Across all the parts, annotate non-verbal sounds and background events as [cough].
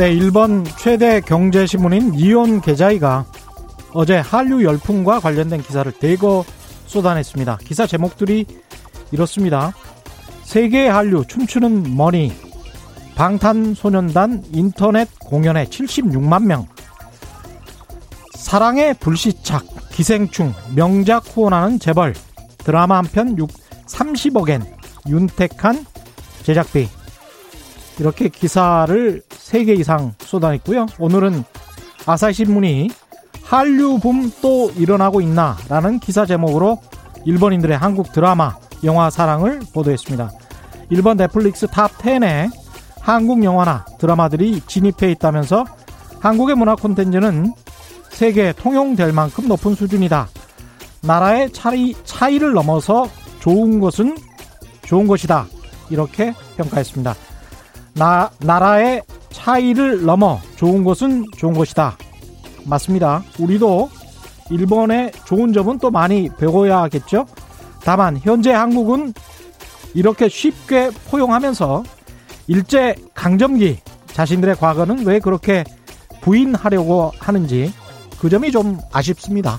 네, 일본 최대 경제신문인 니온 게자이가 어제 한류 열풍과 관련된 기사를 대거 쏟아냈습니다. 기사 제목들이 이렇습니다. 세계 한류 춤추는 머니 방탄소년단 인터넷 공연에 76만 명 사랑의 불시착 기생충 명작 후원하는 재벌 드라마 한 편 30억엔 윤택한 제작비 이렇게 기사를 3개 이상 쏟아냈고요. 오늘은 아사히신문이 한류 붐 또 일어나고 있나 라는 기사 제목으로 일본인들의 한국 드라마, 영화 사랑을 보도했습니다. 일본 넷플릭스 탑 10에 한국 영화나 드라마들이 진입해 있다면서 한국의 문화 콘텐츠는 세계 통용될 만큼 높은 수준이다. 나라의 차이, 차이를 넘어서 좋은 것은 좋은 것이다. 이렇게 평가했습니다. 나, 나라의 차이를 넘어 좋은 것은 좋은 것이다. 맞습니다. 우리도 일본의 좋은 점은 또 많이 배워야 겠죠. 다만 현재 한국은 이렇게 쉽게 포용하면서 일제 강점기 자신들의 과거는 왜 그렇게 부인하려고 하는지 그 점이 좀 아쉽습니다.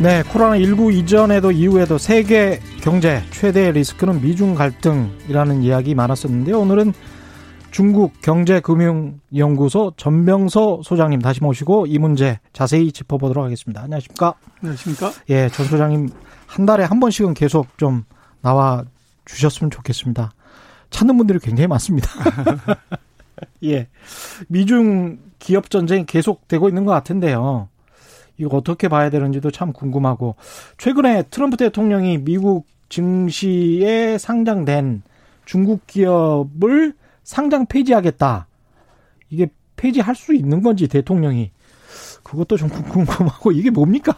네, 코로나19 이전에도 이후에도 세계 경제 최대 리스크는 미중 갈등이라는 이야기 많았었는데 오늘은 중국 경제금융연구소 전병서 소장님 다시 모시고 이 문제 자세히 짚어보도록 하겠습니다. 안녕하십니까? 안녕하십니까? 예, 전 소장님 한 달에 한 번씩은 계속 좀 나와 주셨으면 좋겠습니다. 찾는 분들이 굉장히 많습니다. [laughs] 예. 미중 기업 전쟁이 계속되고 있는 것 같은데요. 이거 어떻게 봐야 되는지도 참 궁금하고 최근에 트럼프 대통령이 미국 증시에 상장된 중국 기업을 상장 폐지하겠다. 이게 폐지할 수 있는 건지 대통령이 그것도 좀 [laughs] 궁금하고 이게 뭡니까?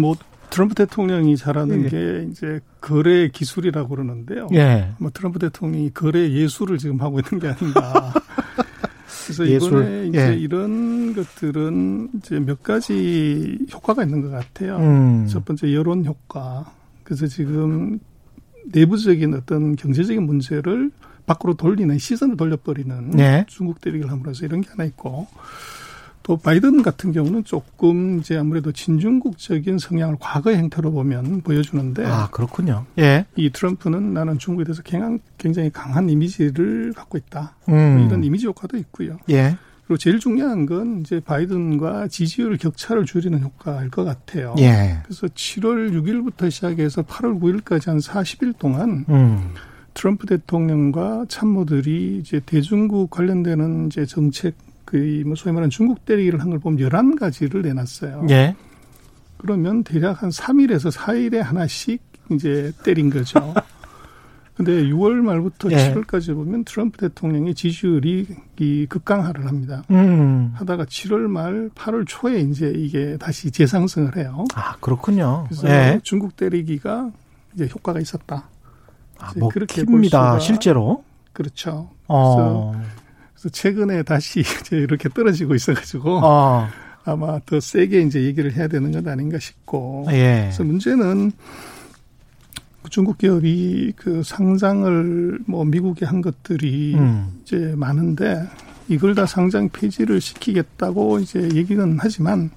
뭐 트럼프 대통령이 잘하는 예. 게 이제 거래 기술이라고 그러는데요. 예. 뭐 트럼프 대통령이 거래 예술을 지금 하고 있는 게 아닌가. [laughs] 그래서 예술. 이번에 이제 예. 이런 것들은 이제 몇 가지 효과가 있는 것 같아요. 음. 첫 번째 여론 효과. 그래서 지금 내부적인 어떤 경제적인 문제를 밖으로 돌리는 시선을 돌려버리는 예. 중국 대리기를 함으로써 이런 게 하나 있고 또 바이든 같은 경우는 조금 이제 아무래도 친중국적인 성향을 과거의 행태로 보면 보여주는데 아 그렇군요. 예. 이 트럼프는 나는 중국에 대해서 굉장히 강한 이미지를 갖고 있다. 음. 이런 이미지 효과도 있고요. 예. 그리고 제일 중요한 건 이제 바이든과 지지율 격차를 줄이는 효과일 것 같아요. 예. 그래서 7월 6일부터 시작해서 8월 9일까지 한 40일 동안 음. 트럼프 대통령과 참모들이 이제 대중국 관련되는 이제 정책 그 뭐 소위 말하는 중국 때리기를 한 걸 보면 열한 가지를 내놨어요. 예. 그러면 대략 한 3일에서 4일에 하나씩 이제 때린 거죠. [laughs] 근데 6월 말부터 예. 7월까지 보면 트럼프 대통령의 지지율이 이 급강하를 합니다. 음. 하다가 7월 말 8월 초에 이제 이게 다시 재상승을 해요. 아, 그렇군요. 그래서 예. 중국 때리기가 이제 효과가 있었다. 아, 뭐 그렇게 봅니다. 실제로. 그렇죠. 어. 그래서 그래서 최근에 다시 [laughs] 이제 이렇게 떨어지고 있어가지고 어. 아마 더 세게 이제 얘기를 해야 되는 것 아닌가 싶고. 예. 그래서 문제는 중국 기업이 그 상장을 뭐 미국에 한 것들이 음. 이제 많은데 이걸 다 상장 폐지를 시키겠다고 이제 얘기는 하지만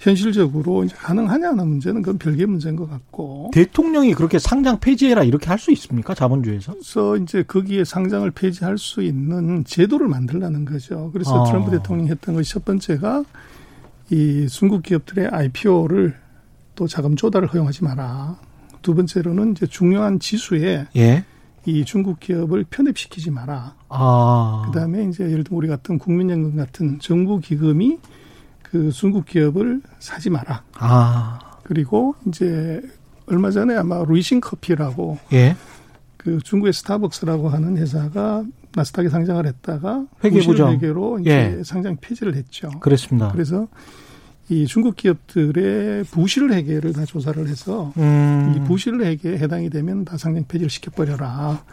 현실적으로 이제 가능하냐는 문제는 그건 별개 문제인 것 같고. 대통령이 그렇게 상장 폐지해라 이렇게 할 수 있습니까? 자본주의에서? 그래서 이제 거기에 상장을 폐지할 수 있는 제도를 만들라는 거죠. 그래서 어. 트럼프 대통령이 했던 것이 첫 번째가 이 중국 기업들의 IPO를 또 자금 조달을 허용하지 마라. 두 번째로는 이제 중요한 지수에 예. 이 중국 기업을 편입시키지 마라. 아. 그다음에 이제 예를 들면 우리 같은 국민연금 같은 정부 기금이 그 중국 기업을 사지 마라. 아. 그리고 이제 얼마 전에 아마 루이싱 커피라고 예. 그 중국의 스타벅스라고 하는 회사가 나스닥에 상장을 했다가 회계부정 회계로 이제 예. 상장 폐지를 했죠. 그렇습니다. 그래서 이 중국 기업들의 부실 회계를 다 조사를 해서 음. 이 부실 회계에 해당이 되면 다 상장 폐지를 시켜버려라.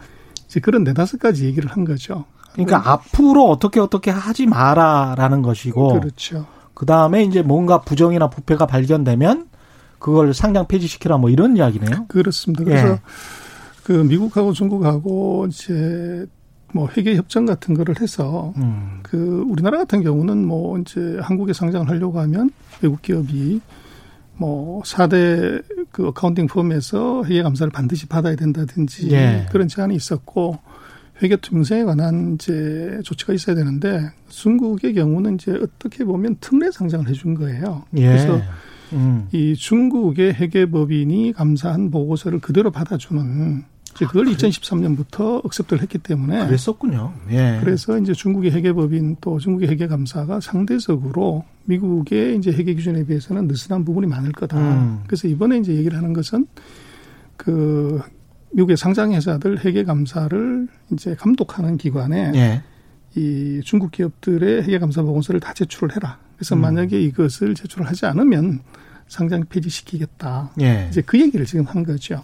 이제 그런 네다섯 가지 얘기를 한 거죠. 그러니까 네. 앞으로 어떻게 어떻게 하지 마라라는 것이고. 그렇죠. 그 다음에 이제 뭔가 부정이나 부패가 발견되면 그걸 상장 폐지시키라 뭐 이런 이야기네요. 그렇습니다. 그래서 예. 그 미국하고 중국하고 이제 뭐 회계 협정 같은 거를 해서 음. 그 우리나라 같은 경우는 뭐 이제 한국에 상장을 하려고 하면 외국 기업이 뭐 4대 그 어카운팅 펌에서 회계 감사를 반드시 받아야 된다든지 예. 그런 제한이 있었고 회계 투명성에 관한 이제 조치가 있어야 되는데 중국의 경우는 이제 어떻게 보면 특례 상장을 해준 거예요. 예. 그래서 음. 이 중국의 회계법인이 감사한 보고서를 그대로 받아주는 이제 그걸 아, 2013년부터 억셉트를 했기 때문에 그랬었군요. 예. 그래서 이제 중국의 회계법인 또 중국의 회계 감사가 상대적으로 미국의 이제 회계 기준에 비해서는 느슨한 부분이 많을 거다. 음. 그래서 이번에 이제 얘기를 하는 것은 그 미국의 상장 회사들 회계 감사를 이제 감독하는 기관에 예. 이 중국 기업들의 회계 감사 보고서를 다 제출을 해라. 그래서 음. 만약에 이것을 제출을 하지 않으면 상장 폐지시키겠다. 예. 이제 그 얘기를 지금 한 거죠.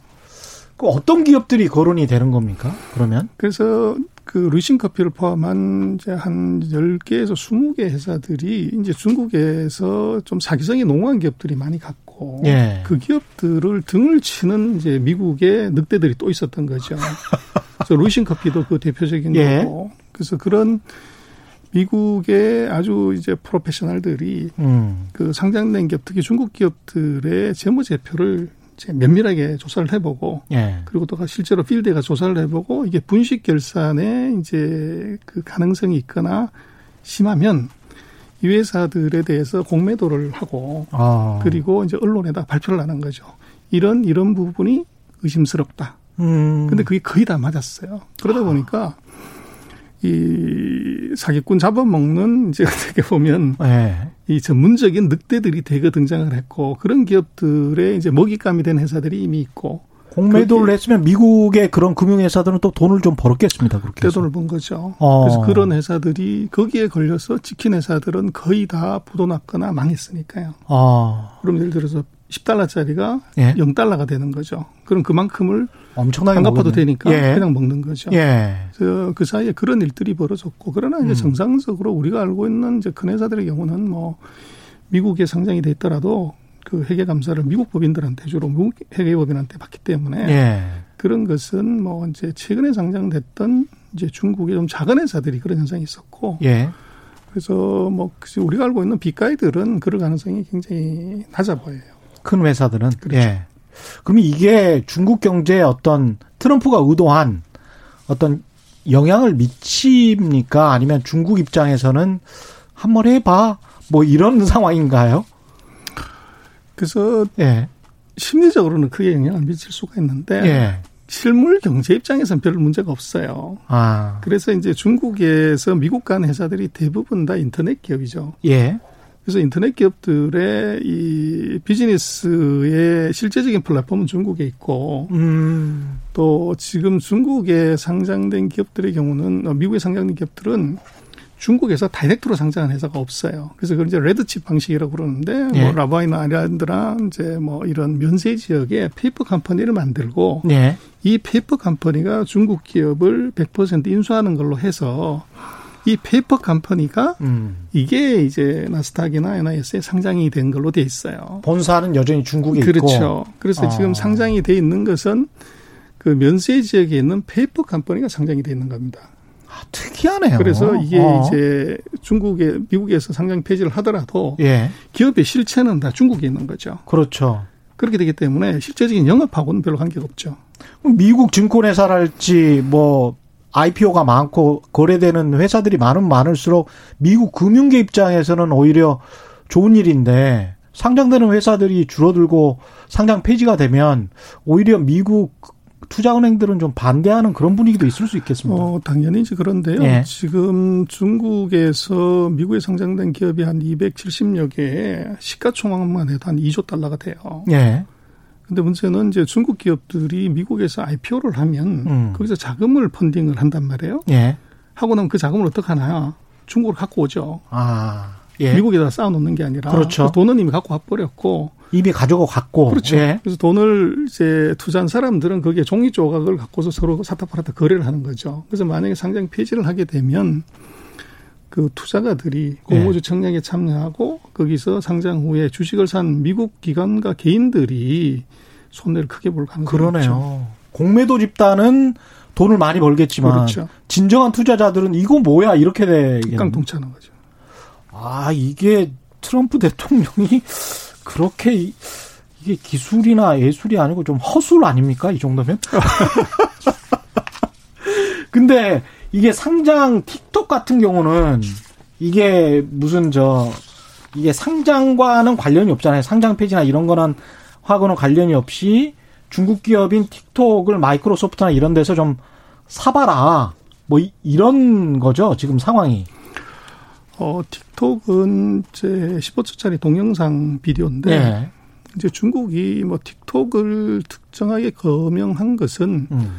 그 어떤 기업들이 거론이 되는 겁니까? 그러면? 그래서 그 루이신 커피를 포함한 이제 한 10개에서 20개 회사들이 이제 중국에서 좀 사기성이 농후한 기업들이 많이 갖고 예. 그 기업들을 등을 치는 이제 미국의 늑대들이 또 있었던 거죠. [laughs] 그래서 루이신 커피도 그 대표적인 예. 거고. 그래서 그런 미국의 아주 이제 프로페셔널들이 음. 그 상장된 기업 특히 중국 기업들의 재무 제표를 면밀하게 조사를 해보고 예. 그리고 또 실제로 필드에 가 조사를 해보고 이게 분식 결산에 이제 그 가능성이 있거나 심하면 이 회사들에 대해서 공매도를 하고 아. 그리고 이제 언론에다 발표를 하는 거죠. 이런 이런 부분이 의심스럽다. 음. 근데 그게 거의 다 맞았어요. 그러다 아. 보니까 이 사기꾼 잡아먹는 이제 [laughs] 어떻게 보면 네. 이 전문적인 늑대들이 대거 등장을 했고 그런 기업들의 이제 먹잇감이 된 회사들이 이미 있고 공매도를 했으면 미국의 그런 금융회사들은 또 돈을 좀 벌었겠습니다. 그렇게 떼돈을 번 거죠. 어. 그래서 그런 회사들이 거기에 걸려서 지킨 회사들은 거의 다 부도났거나 망했으니까요. 어. 그럼 예를 들어서 10달러짜리가 예. 0달러가 되는 거죠. 그럼 그만큼을 엄청나게 안 갚아도 되니까 예. 그냥 먹는 거죠. 예. 그래서 그 사이에 그런 일들이 벌어졌고 그러나 이제 음. 정상적으로 우리가 알고 있는 이제 큰 회사들의 경우는 뭐 미국에 상장이 돼 있더라도 그 회계 감사를 미국 법인들한테 주로 미국 회계 법인한테 받기 때문에 예. 그런 것은 뭐 이제 최근에 상장됐던 이제 중국의 좀 작은 회사들이 그런 현상이 있었고 예. 그래서 뭐 우리가 알고 있는 빅가이들은 그럴 가능성이 굉장히 낮아 보여요. 큰 회사들은 그렇죠. 예. 그러면 이게 중국 경제에 어떤 트럼프가 의도한 어떤 영향을 미칩니까? 아니면 중국 입장에서는 한번 해봐 뭐 이런 [laughs] 상황인가요? 그래서 예. 심리적으로는 크게 영향을 미칠 수가 있는데 예. 실물 경제 입장에서는 별 문제가 없어요. 아. 그래서 이제 중국에서 미국 간 회사들이 대부분 다 인터넷 기업이죠. 예. 그래서 인터넷 기업들의 이 비즈니스의 실제적인 플랫폼은 중국에 있고 음. 또 지금 중국에 상장된 기업들의 경우는 어, 미국에 상장된 기업들은 중국에서 direct로 상장한 회사가 없어요. 그래서 그걸 이제 레드칩 방식이라고 그러는데 뭐 예. 뭐 라부안이나 아일랜드나 이제 뭐 이런 면세 지역에 페이퍼 컴퍼니를 만들고 예. 이 페이퍼 컴퍼니가 중국 기업을 100% 인수하는 걸로 해서 이 페이퍼 컴퍼니가 음. 이게 이제 나스닥이나 NYSE에 상장이 된 걸로 돼 있어요. 본사는 여전히 중국에 그렇죠. 있고. 그렇죠. 그래서 어. 지금 상장이 돼 있는 것은 그 면세 지역에 있는 페이퍼 컴퍼니가 상장이 돼 있는 겁니다. 아, 특이하네요. 그래서 이게 어. 이제 중국에 미국에서 상장 폐지를 하더라도 예. 기업의 실체는 다 중국에 있는 거죠. 그렇죠. 그렇게 되기 때문에 실제적인 영업하고는 별로 관계가 없죠. 미국 증권회사랄지 뭐 IPO가 많고 거래되는 회사들이 많으면 많을수록 미국 금융계 입장에서는 오히려 좋은 일인데 상장되는 회사들이 줄어들고 상장 폐지가 되면 오히려 미국 투자은행들은 좀 반대하는 그런 분위기도 있을 수 있겠습니다. 어, 당연히 이제 그런데요. 예. 지금 중국에서 미국에 상장된 기업이 한 270여 개에 시가총액만 해도 한 2조 달러가 돼요. 예. 근데 문제는 이제 중국 기업들이 미국에서 IPO를 하면 음. 거기서 자금을 펀딩을 한단 말이에요. 예. 하고 나면 그 자금을 어떻게 하나 중국으로 갖고 오죠. 아. 예. 미국에다 쌓아놓는 게 아니라 그렇죠. 그 돈은 이미 갖고 와버렸고 이미 가져고 갔고 그렇죠. 예. 그래서 돈을 이제 투자한 사람들은 거기에 종이 조각을 갖고서 서로 사타 팔았다 거래를 하는 거죠. 그래서 만약에 상장 폐지를 하게 되면 그 투자가들이 공모주 예. 청약에 참여하고 거기서 상장 후에 주식을 산 미국 기관과 개인들이 손해를 크게 볼 가능성이 그러네요. 있죠. 공매도 집단은 돈을 많이 벌겠지만 그렇죠. 진정한 투자자들은 이거 뭐야 이렇게 되겠 깡통차는 거죠. 아 이게 트럼프 대통령이 그렇게 이 게 기술이나 예술이 아니고 좀 허술 아닙니까 이 정도면? [laughs] 근데 이게 상장 틱톡 같은 경우는 이게 무슨 저 이게 상장과는 관련이 없잖아요. 상장 폐지나 이런 거는 하고는 관련이 없이 중국 기업인 틱톡을 마이크로소프트나 이런 데서 좀 사봐라. 뭐 이 런 거죠. 지금 상황이. 어, 틱톡은 이제 15초짜리 동영상 비디오인데 네. 이제 중국이 뭐 틱톡을 특정하게 거명한 것은 음.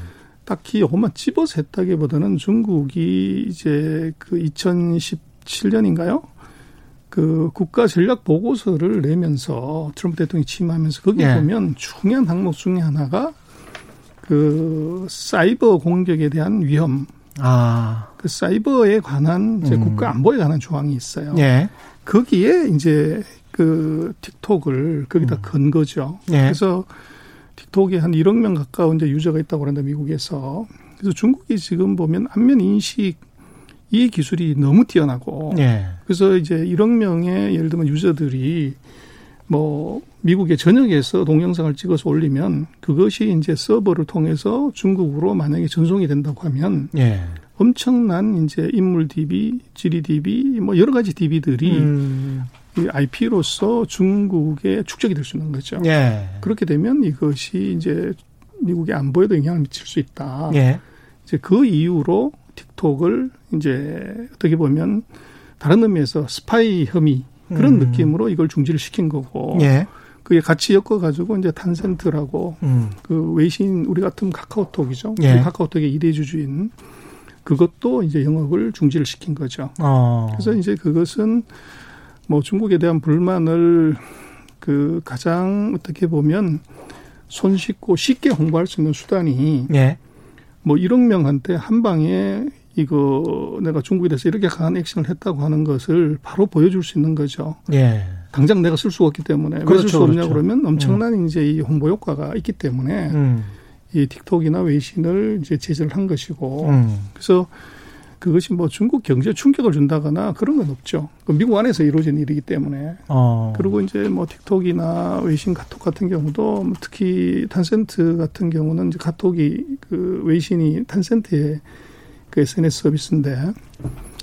딱히 요것만 집어서 했다기보다는 중국이 이제 그 2017년인가요? 그 국가 전략 보고서를 내면서 트럼프 대통령이 취임하면서 거기 예. 보면 중요한 항목 중에 하나가 그 사이버 공격에 대한 위험. 아. 그 사이버에 관한 이제 음. 국가 안보에 관한 조항이 있어요. 예. 거기에 이제 그 틱톡을 거기다 음. 건 거죠. 예. 그래서 틱톡에 한 1억 명 가까운 이제 유저가 있다고 그러는데 미국에서 그래서 중국이 지금 보면 안면 인식 이 기술이 너무 뛰어나고 예. 그래서 이제 1억 명의 예를 들면 유저들이 뭐 미국의 전역에서 동영상을 찍어서 올리면 그것이 이제 서버를 통해서 중국으로 만약에 전송이 된다고 하면 예. 엄청난 이제 인물 DB, 지리 DB 뭐 여러 가지 DB들이 음. 이 IP로서 중국에 축적이 될 수 있는 거죠. 예. 그렇게 되면 이것이 이제 미국의 안보에도 영향을 미칠 수 있다. 예. 이제 그 이유로 틱톡을 이제 어떻게 보면 다른 의미에서 스파이 혐의 그런 음. 느낌으로 이걸 중지를 시킨 거고. 예. 그게 같이 엮어가지고 이제 탄센트라고 음. 그 외신 우리 같은 카카오톡이죠. 예. 그 카카오톡의 이대주주인 그것도 이제 영업을 중지를 시킨 거죠. 어. 그래서 이제 그것은 뭐 중국에 대한 불만을 그 가장 어떻게 보면 손쉽고 쉽게 홍보할 수 있는 수단이 예. 뭐 1억 명한테 한 방에 이거 내가 중국에 대해서 이렇게 강한 액션을 했다고 하는 것을 바로 보여줄 수 있는 거죠. 예. 당장 내가 쓸 수가 없기 때문에 그렇죠, 왜쓸수 없냐 그렇죠. 그러면 엄청난 음. 이제 이 홍보 효과가 있기 때문에 음. 이 틱톡이나 외신을 이제 제재를 한 것이고 음. 그래서 그것이 뭐 중국 경제에 충격을 준다거나 그런 건 없죠. 그 미국 안에서 이루어진 일이기 때문에. 어. 그리고 이제 뭐 틱톡이나 외신 카톡 같은 경우도 뭐 특히 탄센트 같은 경우는 이제 카톡이 그 외신이 탄센트의 그 SNS 서비스인데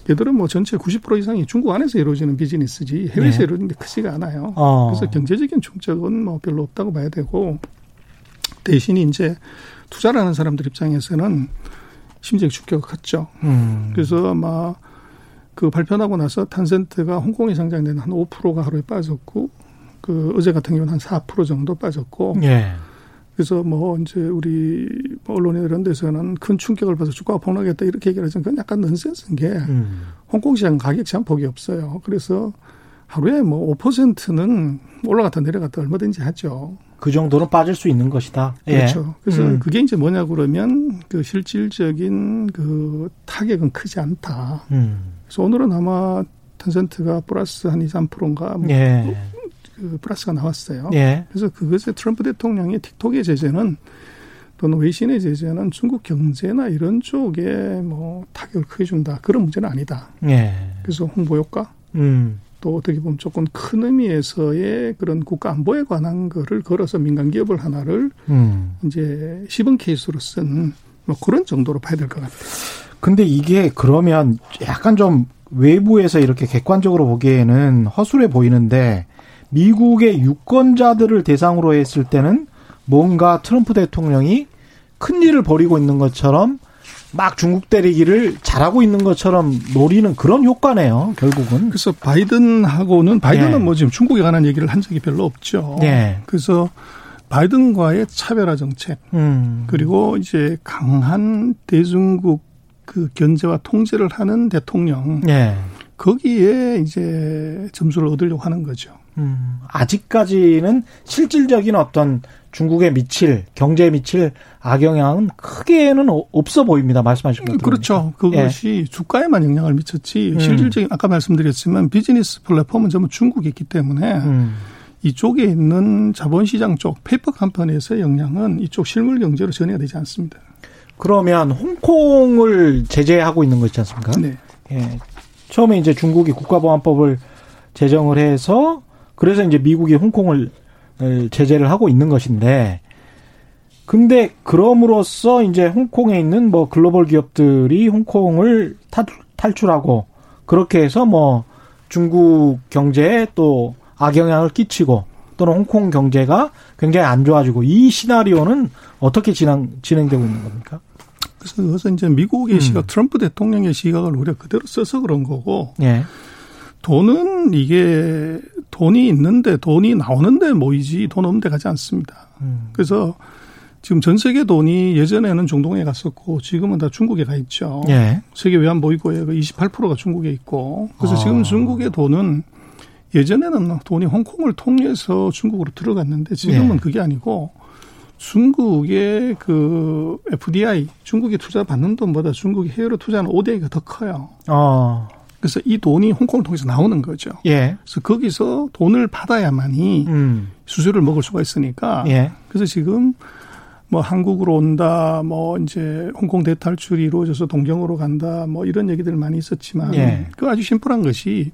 얘들은 뭐 전체 90% 이상이 중국 안에서 이루어지는 비즈니스지 해외에서 네. 이루어지는 게 크지가 않아요. 어. 그래서 경제적인 충격은 뭐 별로 없다고 봐야 되고 대신 이제 투자를 하는 사람들 입장에서는 심지어 충격이 컸죠. 음. 그래서 아마 그 발표하고 나서 탄센트가 홍콩에 상장된 한 5%가 하루에 빠졌고 그 어제 같은 경우는 한 4% 정도 빠졌고 예. 그래서 뭐 이제 우리 언론에 이런 데서는 큰 충격을 받아서 주가가 폭락했다 이렇게 얘기를 하지만 그건 약간 넌센스인 게 음. 홍콩 시장 가격 제한 폭이 없어요. 그래서 하루에 뭐 5%는 올라갔다 내려갔다 얼마든지 하죠. 그 정도는 빠질 수 있는 것이다. 예. 그렇죠. 그래서 음. 그게 이제 뭐냐 그러면 그 실질적인 그 타격은 크지 않다. 음. 그래서 오늘은 아마 텐센트가 플러스 한 2, 3%인가 뭐 예. 그 플러스가 나왔어요. 예. 그래서 그것에 트럼프 대통령의 틱톡의 제재는 또는 외신의 제재는 중국 경제나 이런 쪽에 뭐 타격을 크게 준다. 그런 문제는 아니다. 예. 그래서 홍보 효과. 음. 또 어떻게 보면 조금 큰 의미에서의 그런 국가 안보에 관한 거를 걸어서 민간 기업을 하나를 음. 이제 시범 케이스로 쓴 뭐 그런 정도로 봐야 될 것 같아요. 근데 이게 그러면 약간 좀 외부에서 이렇게 객관적으로 보기에는 허술해 보이는데 미국의 유권자들을 대상으로 했을 때는 뭔가 트럼프 대통령이 큰 일을 벌이고 있는 것처럼 막 중국 때리기를 잘하고 있는 것처럼 노리는 그런 효과네요, 결국은. 그래서 바이든하고는 바이든은 네. 뭐 지금 중국에 관한 얘기를 한 적이 별로 없죠. 네. 그래서 바이든과의 차별화 정책 음. 그리고 이제 강한 대중국 그 견제와 통제를 하는 대통령 예. 거기에 이제 점수를 얻으려고 하는 거죠. 음. 아직까지는 실질적인 어떤 중국에 미칠 경제에 미칠 악영향은 크게는 없어 보입니다. 말씀하신 것처럼. 그렇죠. 그것이 예. 주가에만 영향을 미쳤지 음. 실질적인 아까 말씀드렸지만 비즈니스 플랫폼은 전부 중국에 있기 때문에 음. 이쪽에 있는 자본시장 쪽 페이퍼 컴퍼니에서의 영향은 이쪽 실물 경제로 전해야 되지 않습니다. 그러면 홍콩을 제재하고 있는 거 있지 않습니까? 네. 예. 처음에 이제 중국이 국가보안법을 제정을 해서 그래서 이제 미국이 홍콩을 제재를 하고 있는 것인데 근데 그럼으로써 이제 홍콩에 있는 뭐 글로벌 기업들이 홍콩을 탈출하고 그렇게 해서 뭐 중국 경제에 또 악영향을 끼치고 또는 홍콩 경제가 굉장히 안 좋아지고 이 시나리오는 어떻게 진행, 진행되고 있는 겁니까? 그래서 이제 미국의 음. 시각, 트럼프 대통령의 시각을 우리가 그대로 써서 그런 거고. 예. 돈은 이게 돈이 있는데 돈이 나오는데 모이지 돈 없는데 가지 않습니다. 음. 그래서 지금 전 세계 돈이 예전에는 중동에 갔었고 지금은 다 중국에 가 있죠. 예. 세계 외환 보유고의 28%가 그 중국에 있고 그래서 아. 지금 중국의 돈은 예전에는 돈이 홍콩을 통해서 중국으로 들어갔는데 지금은 예. 그게 아니고 중국의 그 FDI 중국이 투자 받는 돈보다 중국이 해외로 투자하는 ODA가 더 커요. 어. 그래서 이 돈이 홍콩을 통해서 나오는 거죠. 예. 그래서 거기서 돈을 받아야만이 음. 수수료를 먹을 수가 있으니까. 예. 그래서 지금 뭐 한국으로 온다, 뭐 이제 홍콩 대탈출이 이루어져서 동경으로 간다, 뭐 이런 얘기들 많이 있었지만 예. 그 아주 심플한 것이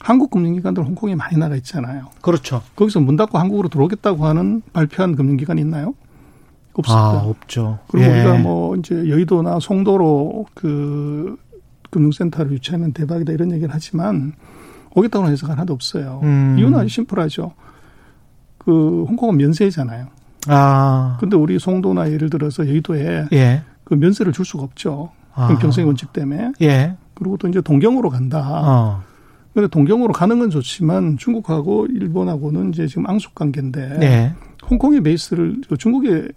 한국 금융기관들 홍콩에 많이 나가 있잖아요. 그렇죠. 거기서 문 닫고 한국으로 들어오겠다고 하는 발표한 금융기관이 있나요? 없습니다. 아, 없죠. 그리고 예. 우리가 뭐 이제 여의도나 송도로 그 금융센터를 유치하면 대박이다 이런 얘기를 하지만 오겠다고는 해석 하나도 없어요. 음. 이유는 아주 심플하죠. 그 홍콩은 면세잖아요. 아. 근데 우리 송도나 예를 들어서 여의도에 예. 그 면세를 줄 수가 없죠. 아. 형평성의 원칙 때문에. 예. 그리고 또 이제 동경으로 간다. 어. 근데 동경으로 가는 건 좋지만 중국하고 일본하고는 이제 지금 앙숙 관계인데 네. 홍콩의 베이스를 중국의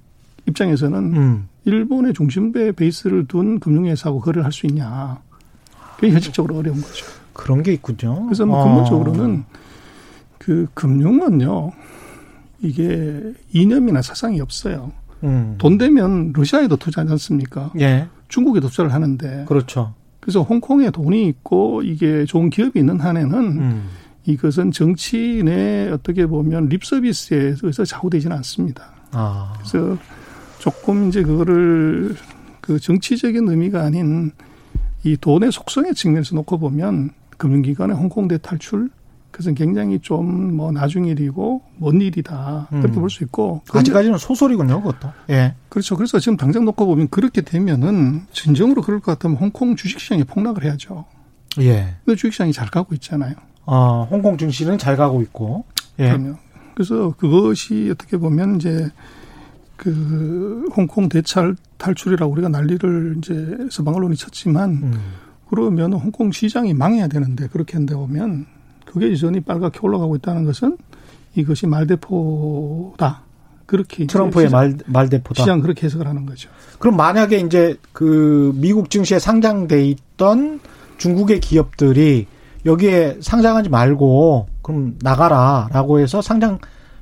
입장에서는 음. 일본의 중심부에 베이스를 둔 금융회사하고 거래를 할 수 있냐. 그게 현실적으로 어려운 거죠. 그런 게 있군요. 그래서 뭐 근본적으로는 아. 그 금융은요, 이게 이념이나 사상이 없어요. 음. 돈 되면 러시아에도 투자하지 않습니까? 예. 중국에도 투자를 하는데. 그렇죠. 그래서 홍콩에 돈이 있고 이게 좋은 기업이 있는 한에는 음. 이것은 정치인의 어떻게 보면 립 서비스에 서 좌우되지는 않습니다. 아. 그래서 조금 이제 그거를 그 정치적인 의미가 아닌 이 돈의 속성의 측면에서 놓고 보면 금융기관의 홍콩 대 탈출 그것은 굉장히 좀 뭐 나중 일이고 먼 일이다 그렇게 음. 볼수 있고 아직까지는 소설이군요, 그것도. 예. 그렇죠. 그래서 지금 당장 놓고 보면 그렇게 되면은 진정으로 그럴 것 같으면 홍콩 주식시장이 폭락을 해야죠. 예. 근데 주식시장이 잘 가고 있잖아요. 아, 홍콩 증시는 잘 가고 있고. 예. 그럼요. 그래서 그것이 어떻게 보면 이제 그 홍콩 대찰 탈출이라고 우리가 난리를 이제 서방 언론이 쳤지만 음. 그러면 홍콩 시장이 망해야 되는데 그렇게 한다 보면 그게 여전히 빨갛게 올라가고 있다는 것은 이것이 말대포다. 그렇게 트럼프의 시장, 말 말대포다. 시장 그렇게 해석을 하는 거죠. 그럼 만약에 이제 그 미국 증시에 상장돼 있던 중국의 기업들이 여기에 상장하지 말고 그럼 나가라라고 해서 상장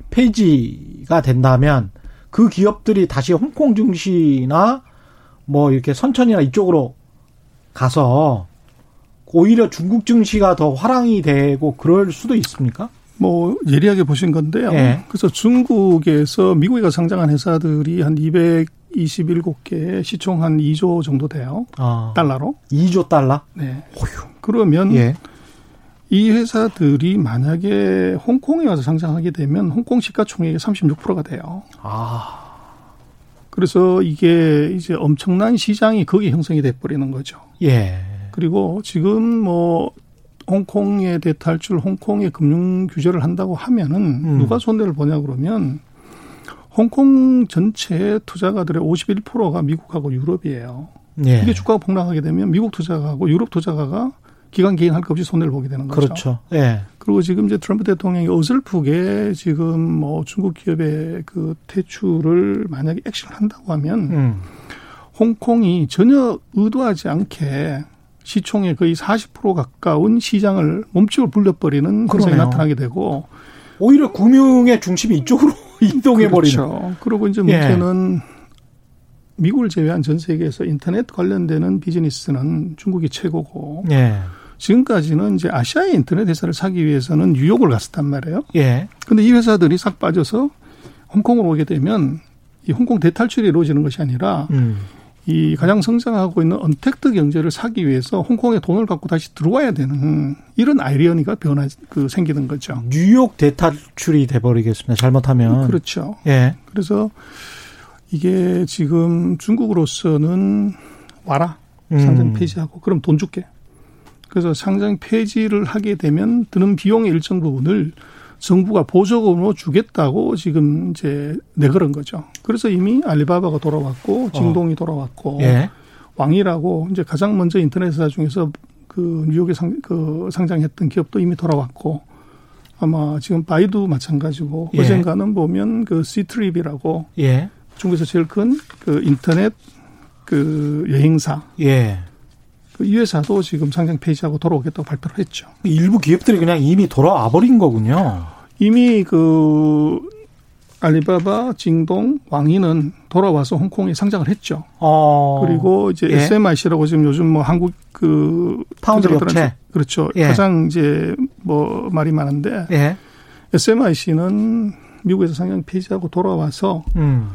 폐지가 된다면 그 기업들이 다시 홍콩 증시나 뭐 이렇게 선천이나 이쪽으로 가서 오히려 중국 증시가 더 화랑이 되고 그럴 수도 있습니까? 뭐 예리하게 보신 건데요. 네. 그래서 중국에서 미국에 상장한 회사들이 한 227개 시총 한 2조 정도 돼요. 아. 달러로. 2조 달러? 네. 어휴. 그러면 예. 이 회사들이 만약에 홍콩에 와서 상장하게 되면 홍콩 시가총액의 36%가 돼요. 아. 그래서 이게 이제 엄청난 시장이 거기 형성이 돼 버리는 거죠. 예. 그리고 지금 뭐 홍콩의 대탈출, 홍콩의 금융 규제를 한다고 하면은 음. 누가 손해를 보냐 그러면 홍콩 전체 투자가들의 51%가 미국하고 유럽이에요. 예. 이게 주가가 폭락하게 되면 미국 투자가하고 유럽 투자가가 기관 개인 할 것 없이 손해를 보게 되는 거죠. 그렇죠. 예. 그리고 지금 이제 트럼프 대통령이 어설프게 지금 뭐 중국 기업의 그 퇴출을 만약에 액션을 한다고 하면 음. 홍콩이 전혀 의도하지 않게 시총의 거의 40% 가까운 시장을 몸집을 불려버리는 현상이 나타나게 되고 오히려 금융의 중심이 이쪽으로 [laughs] 이동해 버리는. 그렇죠. 그리고 이제 문제는 예. 미국을 제외한 전 세계에서 인터넷 관련되는 비즈니스는 중국이 최고고. 예. 지금까지는 이제 아시아의 인터넷 회사를 사기 위해서는 뉴욕을 갔었단 말이에요. 예. 근데 이 회사들이 싹 빠져서 홍콩으로 오게 되면 이 홍콩 대탈출이 이루어지는 것이 아니라 음. 이 가장 성장하고 있는 언택트 경제를 사기 위해서 홍콩에 돈을 갖고 다시 들어와야 되는 이런 아이러니가 변화 그 생기는 거죠. 뉴욕 대탈출이 돼버리겠습니다. 잘못하면 그렇죠. 예. 그래서 이게 지금 중국으로서는 와라 상장 음. 폐지하고 그럼 돈 줄게. 그래서 상장 폐지를 하게 되면 드는 비용의 일정 부분을 정부가 보조금으로 주겠다고 지금 이제 내걸은 거죠. 그래서 이미 알리바바가 돌아왔고 징동이 어. 돌아왔고 예. 왕이라고 이제 가장 먼저 인터넷 회사 중에서 그 뉴욕에 상, 그 상장했던 기업도 이미 돌아왔고 아마 지금 바이두 마찬가지고 예. 어젠가는 보면 그 씨트립이라고 예. 중국에서 제일 큰 그 인터넷 그 여행사 예. 그이 회사도 지금 상장 폐지하고 돌아오겠다고 발표를 했죠. 일부 기업들이 그냥 이미 돌아와 버린 거군요. 이미 그 알리바바, 징동, 왕이는 돌아와서 홍콩에 상장을 했죠. 어. 그리고 이제 예. SMIC라고 지금 요즘 뭐 한국 그 파운드리 업체 그렇죠. 예. 가장 이제 뭐 말이 많은데 예. SMIC는 미국에서 상장 폐지하고 돌아와서 음.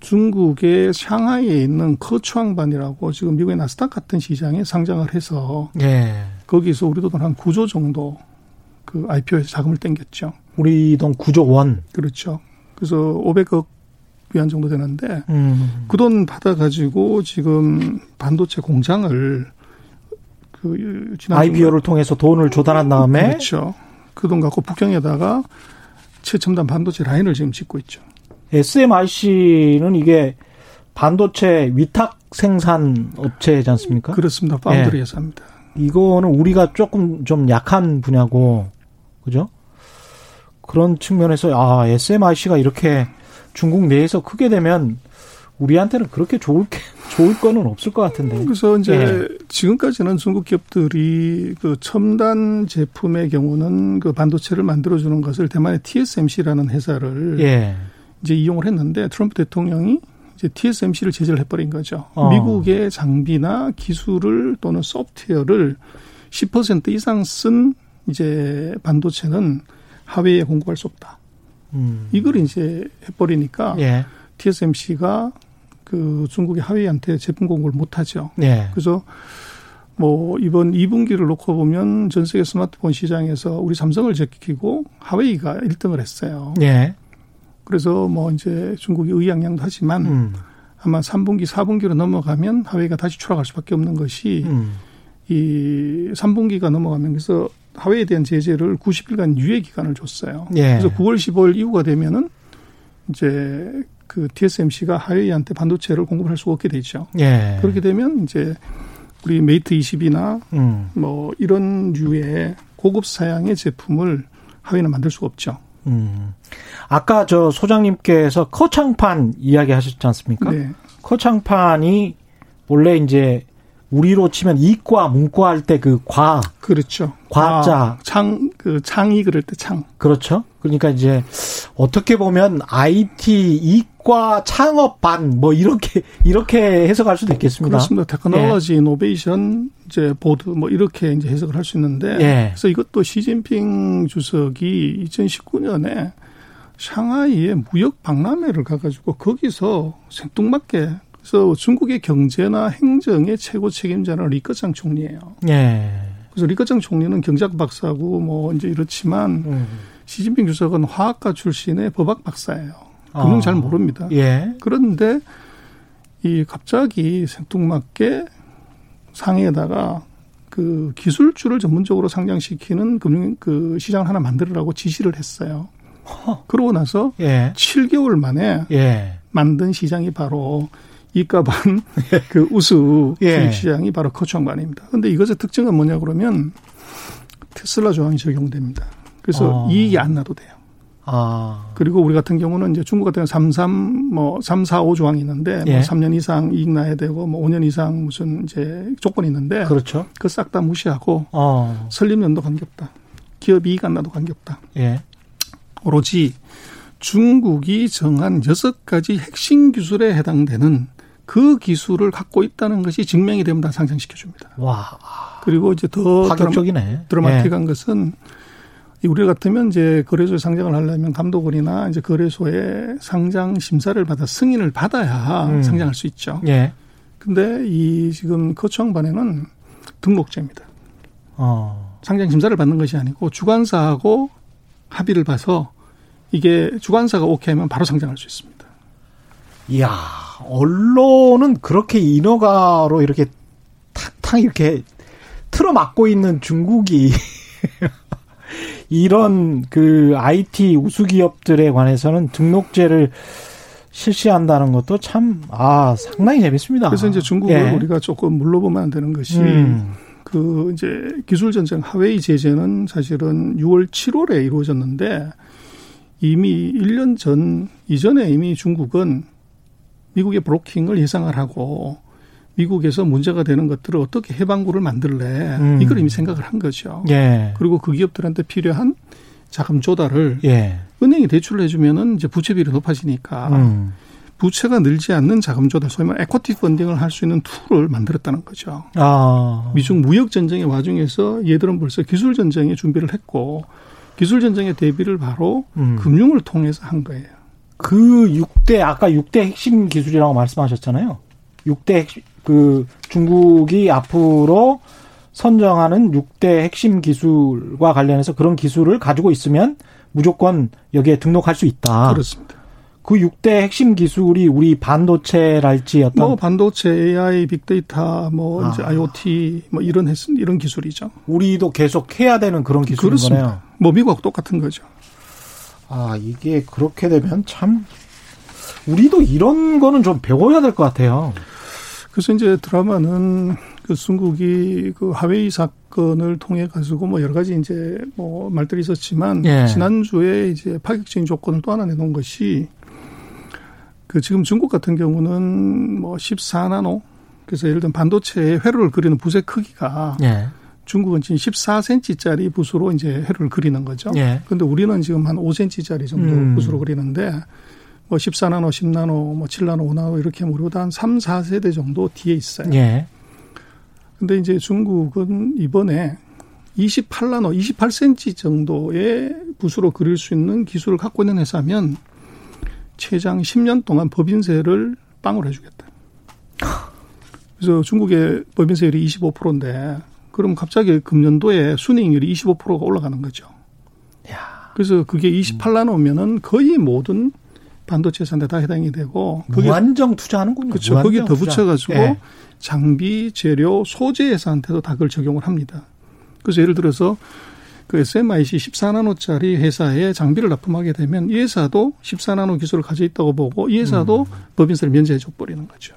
중국의 샹하이에 있는 커추항반이라고 지금 미국의 나스닥 같은 시장에 상장을 해서 예. 거기서 우리 돈 한 9조 정도 그 IPO에서 자금을 땡겼죠. 우리 돈 9조 원. 그렇죠. 그래서 500억 위안 정도 되는데 음. 그돈 받아가지고 지금 반도체 공장을 그 지난 IPO를 통해서 돈을 조달한 다음에 그렇죠. 그 돈 갖고 북경에다가 최첨단 반도체 라인을 지금 짓고 있죠. SMIC는 이게 반도체 위탁 생산 업체지 않습니까? 그렇습니다. 파운드리 예. 회사입니다. 이거는 우리가 조금 좀 약한 분야고, 그죠? 그런 측면에서, 아, SMIC가 이렇게 중국 내에서 크게 되면 우리한테는 그렇게 좋을 게, [laughs] 좋을 거는 없을 것 같은데. 그래서 이제 예. 지금까지는 중국 기업들이 그 첨단 제품의 경우는 그 반도체를 만들어주는 것을 대만의 TSMC라는 회사를 예. 이제 이용을 했는데 트럼프 대통령이 이제 TSMC를 제재를 해버린 거죠. 어. 미국의 장비나 기술을 또는 소프트웨어를 10% 이상 쓴 이제 반도체는 하웨이에 공급할 수 없다. 음. 이걸 이제 해버리니까 예. TSMC가 그 중국의 하웨이한테 제품 공급을 못하죠. 예. 그래서 뭐 이번 2분기를 놓고 보면 전 세계 스마트폰 시장에서 우리 삼성을 제끼고 하웨이가 1등을 했어요. 예. 그래서 뭐 이제 중국이 의양양도 하지만 음. 아마 3분기, 4분기로 넘어가면 하웨이가 다시 추락할 수밖에 없는 것이 음. 이 3분기가 넘어가면 그래서 화웨이에 대한 제재를 90일간 유예 기간을 줬어요. 예. 그래서 9월, 15일 이후가 되면은 이제 그 TSMC가 화웨이한테 반도체를 공급할 수 없게 되죠. 예. 그렇게 되면 이제 우리 메이트 20이나 음. 뭐 이런 류의 고급 사양의 제품을 화웨이는 만들 수가 없죠. 음. 아까 저 소장님께서 커창판 이야기 하셨지 않습니까? 네. 커창판이 원래 이제 우리로 치면 이과 문과 할 때 그 과. 그렇죠. 과자. 아, 창, 그 창이 그럴 때 창. 그렇죠. 그러니까 이제 어떻게 보면 IT 이 과 창업 반 뭐 이렇게 이렇게 해석할 수도 있겠습니다. 그렇습니다. technology 예. innovation 이제 보드 뭐 이렇게 이제 해석을 할 수 있는데 예. 그래서 이것도 시진핑 주석이 2019년에 샹하이에 무역 박람회를 가가지고 거기서 생뚱맞게 그래서 중국의 경제나 행정의 최고 책임자는 리커창 총리예요. 예. 그래서 리커창 총리는 경제학 박사고 뭐 이제 이렇지만 음. 시진핑 주석은 화학과 출신의 법학 박사예요. 금융 아. 잘 모릅니다. 예. 그런데 이 갑자기 생뚱맞게 상해에다가 그 기술주를 전문적으로 상장시키는 금융 그 시장을 하나 만들으라고 지시를 했어요. 허. 그러고 나서 예. 7개월 만에 예. 만든 시장이 바로 이가 반 [laughs] 그 우수 예. 시장이 바로 거주항반입니다. 근데 이것의 특징은 뭐냐 그러면 테슬라 조항이 적용됩니다. 그래서 어. 이익이 안 나도 돼요. 아. 그리고 우리 같은 경우는 이제 중국 같은 경우는 33, 뭐, 3, 4, 5 조항이 있는데, 뭐 예. 뭐 3년 이상 이익 나야 되고, 뭐 5년 이상 무슨 이제 조건이 있는데. 그렇죠. 그 싹 다 무시하고, 어. 설립연도 관계없다. 기업 이익 안 나도 관계없다. 예. 오로지 중국이 정한 여섯 가지 핵심 기술에 해당되는 그 기술을 갖고 있다는 것이 증명이 되면 다 상장시켜 줍니다. 와. 그리고 이제 더 파격적이네. 드라마틱한 예. 것은 우리 같으면 이제 거래소에 상장을 하려면 감독원이나 이제 거래소에 상장 심사를 받아 승인을 받아야 음. 상장할 수 있죠. 예. 근데 이 지금 거청반에는 등록제입니다. 어. 상장 심사를 받는 것이 아니고 주관사하고 합의를 봐서 이게 주관사가 오케이 하면 바로 상장할 수 있습니다. 이야, 언론은 그렇게 인허가로 이렇게 탁탁 이렇게 틀어막고 있는 중국이 [laughs] 이런 그 IT 우수 기업들에 관해서는 등록제를 실시한다는 것도 참, 아, 상당히 재밌습니다. 그래서 이제 중국을 예. 우리가 조금 물러보면 안 되는 것이, 음. 그 이제 기술 전쟁 화웨이 제재는 사실은 6월 7월에 이루어졌는데 이미 1년 전 이전에 이미 중국은 미국의 blocking을 예상을 하고 미국에서 문제가 되는 것들을 어떻게 해방구를 만들래 음. 이걸 이미 생각을 한 거죠. 예. 그리고 그 기업들한테 필요한 자금 조달을 예. 은행이 대출을 해주면은 이제 부채비율이 높아지니까 음. 부채가 늘지 않는 자금 조달, 소위 말 equity funding을 할 수 있는 tool을 만들었다는 거죠. 아. 미중 무역 전쟁의 와중에서 얘들은 벌써 기술 전쟁에 준비를 했고 기술 전쟁의 대비를 바로 음. 금융을 통해서 한 거예요. 그 6대 아까 6대 핵심 기술이라고 말씀하셨잖아요. 6대 핵심, 그 중국이 앞으로 선정하는 6대 핵심 기술과 관련해서 그런 기술을 가지고 있으면 무조건 여기에 등록할 수 있다. 그렇습니다. 그 6대 핵심 기술이 우리 반도체랄지 어떤 뭐 반도체, AI, 빅데이터, 뭐 아. 이제 IoT 뭐 이런 이런 기술이죠. 우리도 계속 해야 되는 그런 기술인 그렇습니다. 거네요. 뭐 미국하고 똑같은 거죠. 아, 이게 그렇게 되면 참 우리도 이런 거는 좀 배워야 될 것 같아요. 그래서 이제 드라마는 그 중국이 그 하웨이 사건을 통해 가지고 뭐 여러 가지 이제 뭐 말들이 있었지만 예. 지난주에 이제 파격적인 조건을 또 하나 내놓은 것이 그 지금 중국 같은 경우는 뭐 14나노 그래서 예를 들면 반도체의 회로를 그리는 붓의 크기가 예. 중국은 지금 14cm짜리 붓으로 이제 회로를 그리는 거죠. 예. 근데 우리는 지금 한 5cm짜리 정도 음. 붓으로 그리는데 뭐 14나노, 10나노, 뭐 7나노, 5나노 이렇게 우리보다 한 3, 4세대 정도 뒤에 있어요. 예. 근데 이제 중국은 이번에 28나노, 28cm 정도의 붓으로 그릴 수 있는 기술을 갖고 있는 회사면 최장 10년 동안 법인세를 빵으로 해주겠다. 그래서 중국의 법인세율이 25%인데 그럼 갑자기 금년도에 순이익률이 25%가 올라가는 거죠. 그래서 그게 28나노면은 거의 모든 반도체 산대 다 해당이 되고 그게 무한정 투자하는군요. 그렇죠. 거기에 더 붙여 가지고 네. 장비, 재료, 소재 예산한테도 다 그걸 적용을 합니다. 그래서 예를 들어서 그 SMIC 14나노짜리 회사에 장비를 납품하게 되면 이 회사도 14나노 기술을 가지고 있다고 보고 이 회사도 음. 법인세를 면제해 줘 버리는 거죠.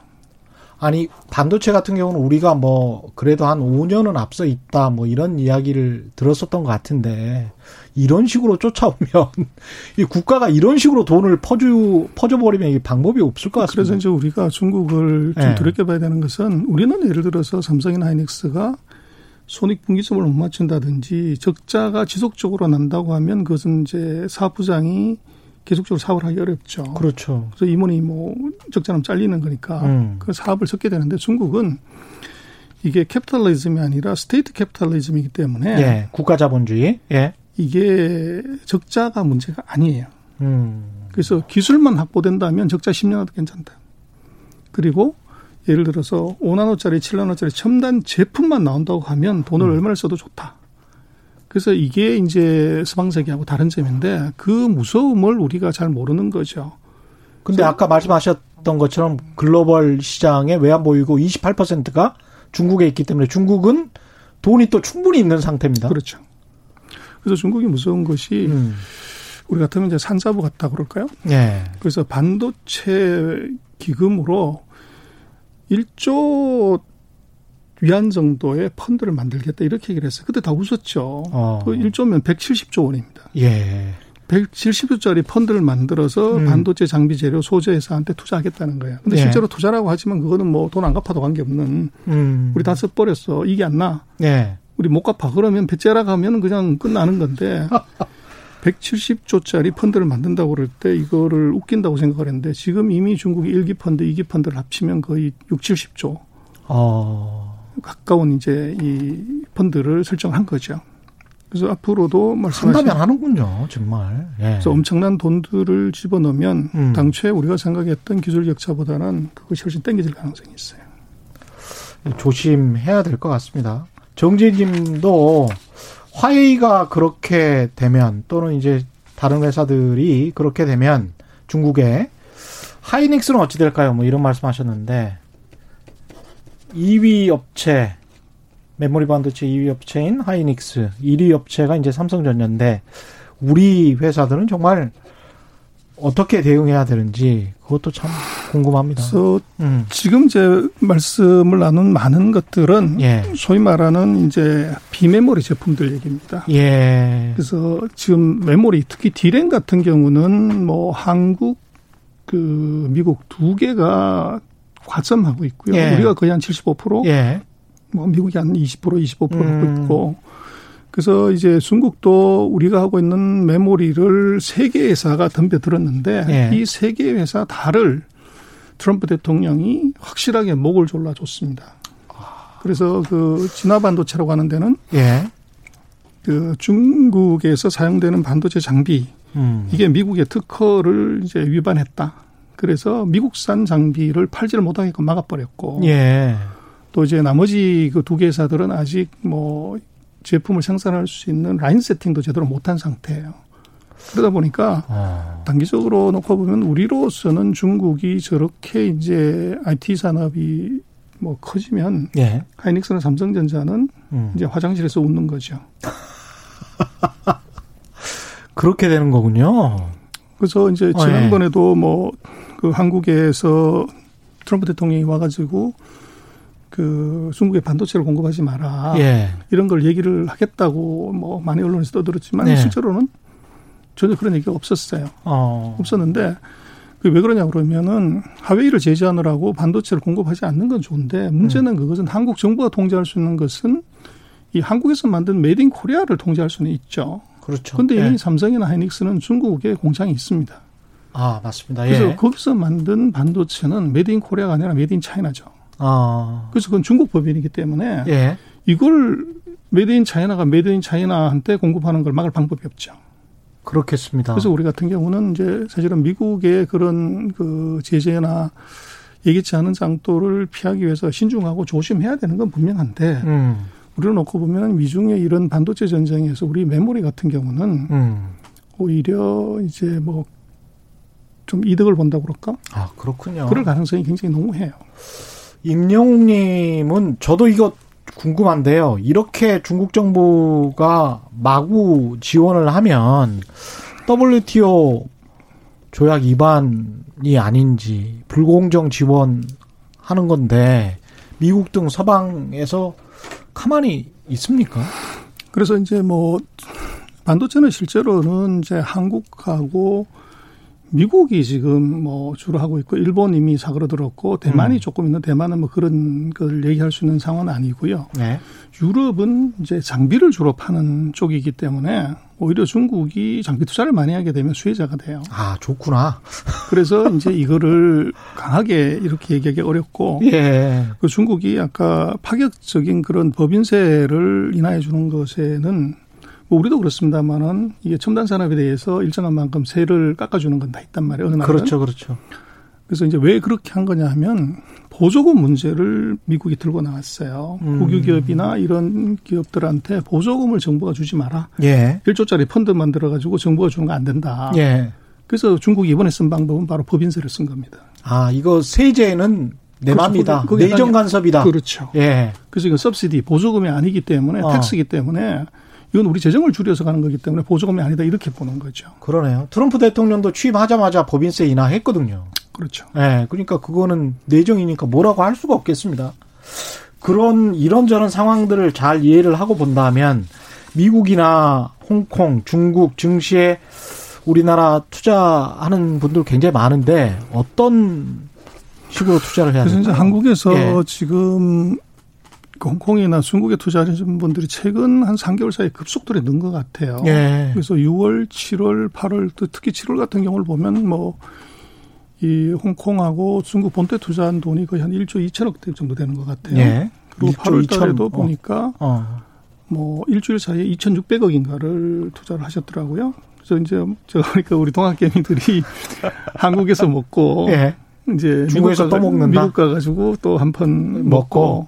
아니 반도체 같은 경우는 우리가 뭐 그래도 한 5년은 앞서 있다 뭐 이런 이야기를 들었었던 것 같은데 이런 식으로 쫓아오면 [laughs] 이 국가가 이런 식으로 돈을 퍼주 퍼줘 버리면 이 방법이 없을 것 같습니다. 그래서 이제 우리가 중국을 좀 네. 두렵게 봐야 되는 것은 우리는 예를 들어서 삼성이나 하이닉스가 손익분기점을 못 맞춘다든지 적자가 지속적으로 난다고 하면 그것은 이제 사업부장이 계속적으로 사업을 하기 어렵죠. 그렇죠. 그래서 임원이 뭐 적자나면 잘리는 거니까 음. 그 사업을 접게 되는데 중국은 이게 capitalism이 아니라 state capitalism이기 때문에 예, 국가 자본주의. 예. 이게 적자가 문제가 아니에요. 음. 그래서 기술만 확보된다면 적자 10년도 괜찮다. 그리고 예를 들어서 5나노짜리, 7나노짜리 첨단 제품만 나온다고 하면 돈을 음. 얼마를 써도 좋다. 그래서 이게 이제 서방세계하고 다른 점인데 그 무서움을 우리가 잘 모르는 거죠. 근데 아까 말씀하셨던 것처럼 글로벌 시장에 외환 보이고 28%가 중국에 있기 때문에 중국은 돈이 또 충분히 있는 상태입니다. 그렇죠. 그래서 중국이 무서운 것이 음. 우리 같으면 이제 산자부 같다 그럴까요? 네. 그래서 반도체 기금으로 1조 위안 정도의 펀드를 만들겠다 이렇게 얘기를 했어요. 그때 다 웃었죠. 어. 그 1조면 170조 원입니다. 예. 170조짜리 펀드를 만들어서 음. 반도체 장비 재료 소재 회사한테 투자하겠다는 거예요. 근데 예. 실제로 투자라고 하지만 그거는 뭐 돈 안 갚아도 관계없는 음. 우리 다 써버렸어. 이게 안 나. 예. 우리 못 갚아. 그러면 배째라 가면 그냥 끝나는 건데 [laughs] 170조짜리 펀드를 만든다고 그럴 때 이거를 웃긴다고 생각을 했는데 지금 이미 중국이 1기 펀드, 2기 펀드를 합치면 거의 6, 70조. 어. 가까운 이제 이 펀드를 설정한 거죠. 그래서 앞으로도 말씀하신 한다면 하는군요, 정말. 예. 그래서 엄청난 돈들을 집어넣으면 음. 당초에 우리가 생각했던 기술 격차보다는 그것이 훨씬 땡겨질 가능성이 있어요. 조심해야 될 것 같습니다. 정재님도 화웨이가 그렇게 되면 또는 이제 다른 회사들이 그렇게 되면 중국에 하이닉스는 어찌 될까요? 뭐 이런 말씀하셨는데 2위 업체 메모리 반도체 2위 업체인 하이닉스, 1위 업체가 이제 삼성전자인데 우리 회사들은 정말 어떻게 대응해야 되는지 그것도 참 궁금합니다. 그래서 음. 지금 제 말씀을 나눈 많은 것들은 예. 소위 말하는 이제 비메모리 제품들 얘기입니다. 예. 그래서 지금 메모리 특히 디램 같은 경우는 뭐 한국 그 미국 두 개가 과점하고 있고요. 예. 우리가 거의 한 75%, 예. 뭐 미국이 한 20%, 25% 음. 하고 있고. 그래서 이제 중국도 우리가 하고 있는 메모리를 세 개 회사가 덤벼들었는데 예. 이세 개 회사 다를 트럼프 대통령이 확실하게 목을 졸라줬습니다. 그래서 그 진화 반도체라고 하는 데는 예. 그 중국에서 사용되는 반도체 장비 음. 이게 미국의 특허를 이제 위반했다. 그래서 미국산 장비를 팔지를 못하게끔 막아버렸고 예. 또 이제 나머지 그 두 개 회사들은 아직 뭐 제품을 생산할 수 있는 라인 세팅도 제대로 못한 상태예요. 그러다 보니까 아. 단기적으로 놓고 보면 우리로서는 중국이 저렇게 이제 IT 산업이 뭐 커지면 예. 하이닉스나 삼성전자는 음. 이제 화장실에서 웃는 거죠. [laughs] 그렇게 되는 거군요. 그래서 이제 어, 예. 지난번에도 뭐그 한국에서 트럼프 대통령이 와가지고 그 중국에 반도체를 공급하지 마라. 예. 이런 걸 얘기를 하겠다고 뭐 많이 언론에서 떠들었지만 예. 실제로는 전혀 그런 얘기가 없었어요. 어. 없었는데 왜 그러냐 그러면은 하웨이를 제재하느라고 반도체를 공급하지 않는 건 좋은데 문제는 음. 그것은 한국 정부가 통제할 수 있는 것은 이 한국에서 만든 made in Korea를 통제할 수는 있죠. 그렇죠. 이미 예. 삼성이나 하이닉스는 중국에 공장이 있습니다. 아, 맞습니다. 그래서 예. 거기서 만든 반도체는 made in Korea가 아니라 made in China죠. 아. 그래서 그건 중국 법인이기 때문에 예. 이걸 made in China가 made in China한테 공급하는 걸 막을 방법이 없죠. 그렇겠습니다. 그래서 우리 같은 경우는 이제 사실은 미국의 그런 그 제재나 예기치 않은 장도를 피하기 위해서 신중하고 조심해야 되는 건 분명한데 음. 우리를 놓고 보면 미중의 이런 반도체 전쟁에서 우리 메모리 같은 경우는 음. 오히려 이제 뭐 좀 이득을 본다고 그럴까? 아 그렇군요. 그럴 가능성이 굉장히 농후해요. 임영웅님은 저도 이거 궁금한데요. 이렇게 중국 정부가 마구 지원을 하면 WTO 조약 위반이 아닌지 불공정 지원하는 건데 미국 등 서방에서 가만히 있습니까? 그래서 이제 뭐 반도체는 실제로는 이제 한국하고 미국이 지금 뭐 주로 하고 있고 일본 이미 사그러들었고 대만이 음. 조금 있는 대만은 뭐 그런 걸 얘기할 수 있는 상황은 아니고요. 네. 유럽은 이제 장비를 주로 파는 쪽이기 때문에 오히려 중국이 장비 투자를 많이 하게 되면 수혜자가 돼요. 아 좋구나. 그래서 이제 이거를 강하게 이렇게 얘기하기 어렵고 예. 그 중국이 아까 파격적인 그런 법인세를 인하해 주는 것에는 뭐 우리도 그렇습니다만은 이게 첨단 산업에 대해서 일정한 만큼 세를 깎아주는 건 다 있단 말이에요. 어느. 그렇죠, 그렇죠. 그래서 이제 왜 그렇게 한 거냐 하면 보조금 문제를 미국이 들고 나왔어요. 음. 국유기업이나 이런 기업들한테 보조금을 정부가 주지 마라. 예. 1조짜리 펀드 만들어 가지고 정부가 주는 거 안 된다. 예. 그래서 중국이 이번에 쓴 방법은 바로 법인세를 쓴 겁니다. 아, 이거 세제는 내. 맘이다. 내정 간섭이다. 그렇죠. 예. 그래서 이건 서브시디 보조금이 아니기 때문에 어. 텍스기 때문에 이건 우리 재정을 줄여서 가는 거기 때문에 보조금이 아니다 이렇게 보는 거죠. 그러네요. 트럼프 대통령도 취임하자마자 법인세 인하했거든요. 그렇죠. 예. 네, 그러니까 그거는 내정이니까 뭐라고 할 수가 없겠습니다. 그런 이런저런 상황들을 잘 이해를 하고 본다면 미국이나 홍콩, 중국 증시에 우리나라 투자하는 분들 굉장히 많은데 어떤 식으로 투자를 해야 될까요? 그래서 이제 한국에서 예. 지금 홍콩이나 중국에 투자하시는 분들이 최근 한 3개월 사이에 급속도로 는 것 같아요. 예. 그래서 6월, 7월, 8월, 특히 7월 같은 경우를 보면 뭐, 이 홍콩하고 중국 본토에 투자한 돈이 거의 한 1조 2천억 대 정도 되는 것 같아요. 예. 그리고 8월 달에도 2천, 어. 보니까 어. 뭐 일주일 사이에 2,600억인가를 투자를 하셨더라고요. 그래서 이제 저 그러니까 우리 동학개미들이 [laughs] 한국에서 먹고 예. 이제 중국에서 또 먹는다. 미국 가가지고 또 한 판 먹고, 먹고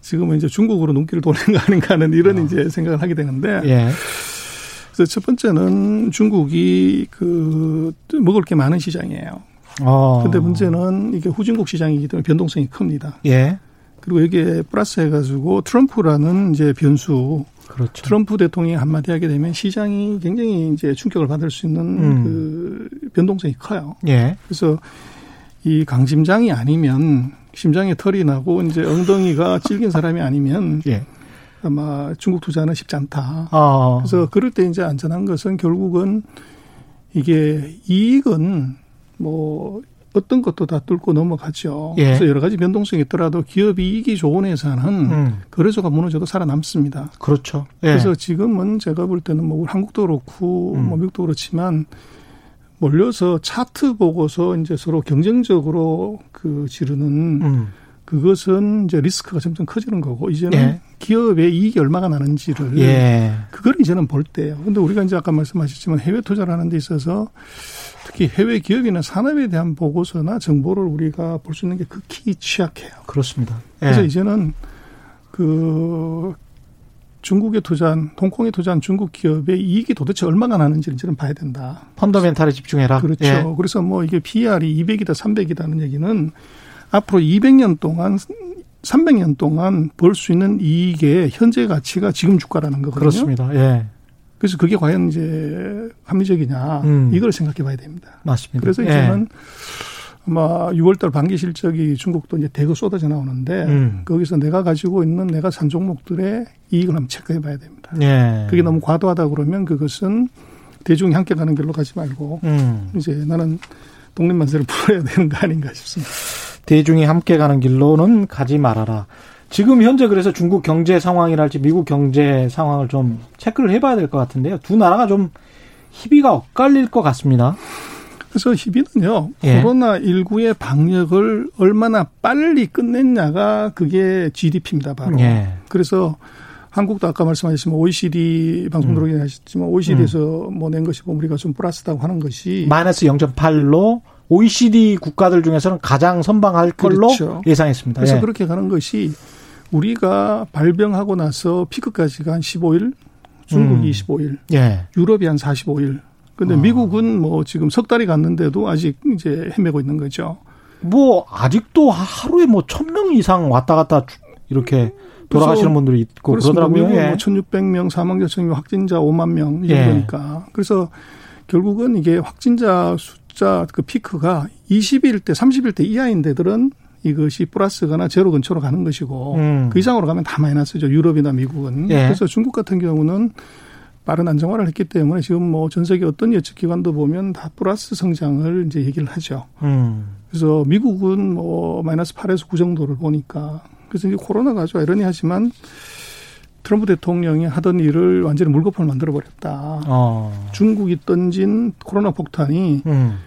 지금은 이제 중국으로 눈길을 돌리는 거 아닌가 하는 이런 어. 이제 생각을 하게 되는데. 예. 그래서 첫 번째는 중국이 그 먹을 게 많은 시장이에요. 어. 근데 문제는 이게 후진국 시장이기 때문에 변동성이 큽니다. 예. 그리고 여기에 플러스 해가지고 트럼프라는 이제 변수. 그렇죠. 트럼프 대통령이 한마디 하게 되면 시장이 굉장히 이제 충격을 받을 수 있는 음. 그 변동성이 커요. 예. 그래서 이 강심장이 아니면 심장에 털이 나고 이제 엉덩이가 찔긴 사람이 아니면 예. 아마 중국 투자는 쉽지 않다. 아. 그래서 그럴 때 이제 안전한 것은 결국은 이게 이익은 뭐 어떤 것도 다 뚫고 넘어가죠. 예. 그래서 여러 가지 변동성이 있더라도 기업 이익이 좋은 회사는 음. 거래소가 무너져도 살아남습니다. 그렇죠. 예. 그래서 지금은 제가 볼 때는 뭐 한국도 그렇고 음. 뭐 미국도 그렇지만 몰려서 차트 보고서 이제 서로 경쟁적으로 그 지르는 음. 그것은 이제 리스크가 점점 커지는 거고 이제는 예. 기업의 이익이 얼마가 나는지를 예. 그걸 이제는 볼 때예요. 근데 우리가 이제 아까 말씀하셨지만 해외 투자를 하는 데 있어서 특히 해외 기업이나 산업에 대한 보고서나 정보를 우리가 볼 수 있는 게 극히 취약해요. 그렇습니다. 예. 그래서 이제는 그 중국에 투자한 홍콩에 투자한 중국 기업의 이익이 도대체 얼마가 나는지를 저는 봐야 된다. 펀더멘탈에 집중해라. 그렇죠. 예. 그래서 뭐 이게 PR이 200이다 300이다는 얘기는 앞으로 200년 동안 300년 동안 벌 수 있는 이익의 현재 가치가 지금 주가라는 거거든요. 그렇습니다. 예. 그래서 그게 과연 이제 합리적이냐 음. 이걸 생각해 봐야 됩니다. 맞습니다. 그래서 이제는 예. 아마 6월달 반기 실적이 중국도 이제 대거 쏟아져 나오는데 음. 거기서 내가 가지고 있는 내가 산 종목들의 이익을 한번 체크해 봐야 됩니다. 예. 그게 너무 과도하다 그러면 그것은 대중이 함께 가는 길로 가지 말고 음. 이제 나는 독립만세를 풀어야 되는 거 아닌가 싶습니다. 대중이 함께 가는 길로는 가지 말아라. 지금 현재 그래서 중국 경제 상황이랄지 미국 경제 상황을 좀 체크를 해봐야 될 것 같은데요. 두 나라가 좀 희비가 엇갈릴 것 같습니다. 그래서 희비는요, 예. 코로나 19의 방역을 얼마나 빨리 끝냈냐가 그게 GDP입니다, 바로. 예. 그래서 한국도 아까 말씀하셨지만 OECD 방송 들어오긴 음. 하셨지만 OECD에서 음. 뭐낸 것이 보면 우리가 좀 플러스다고 하는 것이 마이너스 0.8로 OECD 국가들 중에서는 가장 선방할 걸로 그렇죠. 예상했습니다. 그래서 예. 그렇게 가는 것이 우리가 발병하고 나서 피크까지가 한 15일, 중국이 음. 25일, 예. 유럽이 한 45일. 근데 어. 미국은 뭐 지금 석 달이 갔는데도 아직 이제 헤매고 있는 거죠. 뭐 아직도 하루에 뭐 천 명 이상 왔다 갔다 이렇게 돌아가시는 분들이 있고 그러더라고요. 미국은 예. 뭐 1,600명 사망자 청명 확진자 5만 명 이정도니까. 예. 그래서 결국은 이게 확진자 숫자 그 피크가 20일 때, 30일 때 이하인 데들은 이것이 플러스거나 제로 근처로 가는 것이고 음. 그 이상으로 가면 다 마이너스죠. 유럽이나 미국은. 예. 그래서 중국 같은 경우는 빠른 안정화를 했기 때문에 지금 뭐 전 세계 어떤 예측 기관도 보면 다 플러스 성장을 이제 얘기를 하죠. 음. 그래서 미국은 뭐 마이너스 8에서 9 정도를 보니까 그래서 이제 코로나가 아주 아이러니하지만 트럼프 대통령이 하던 일을 완전히 물거품을 만들어 버렸다. 어. 중국이 던진 코로나 폭탄이 음.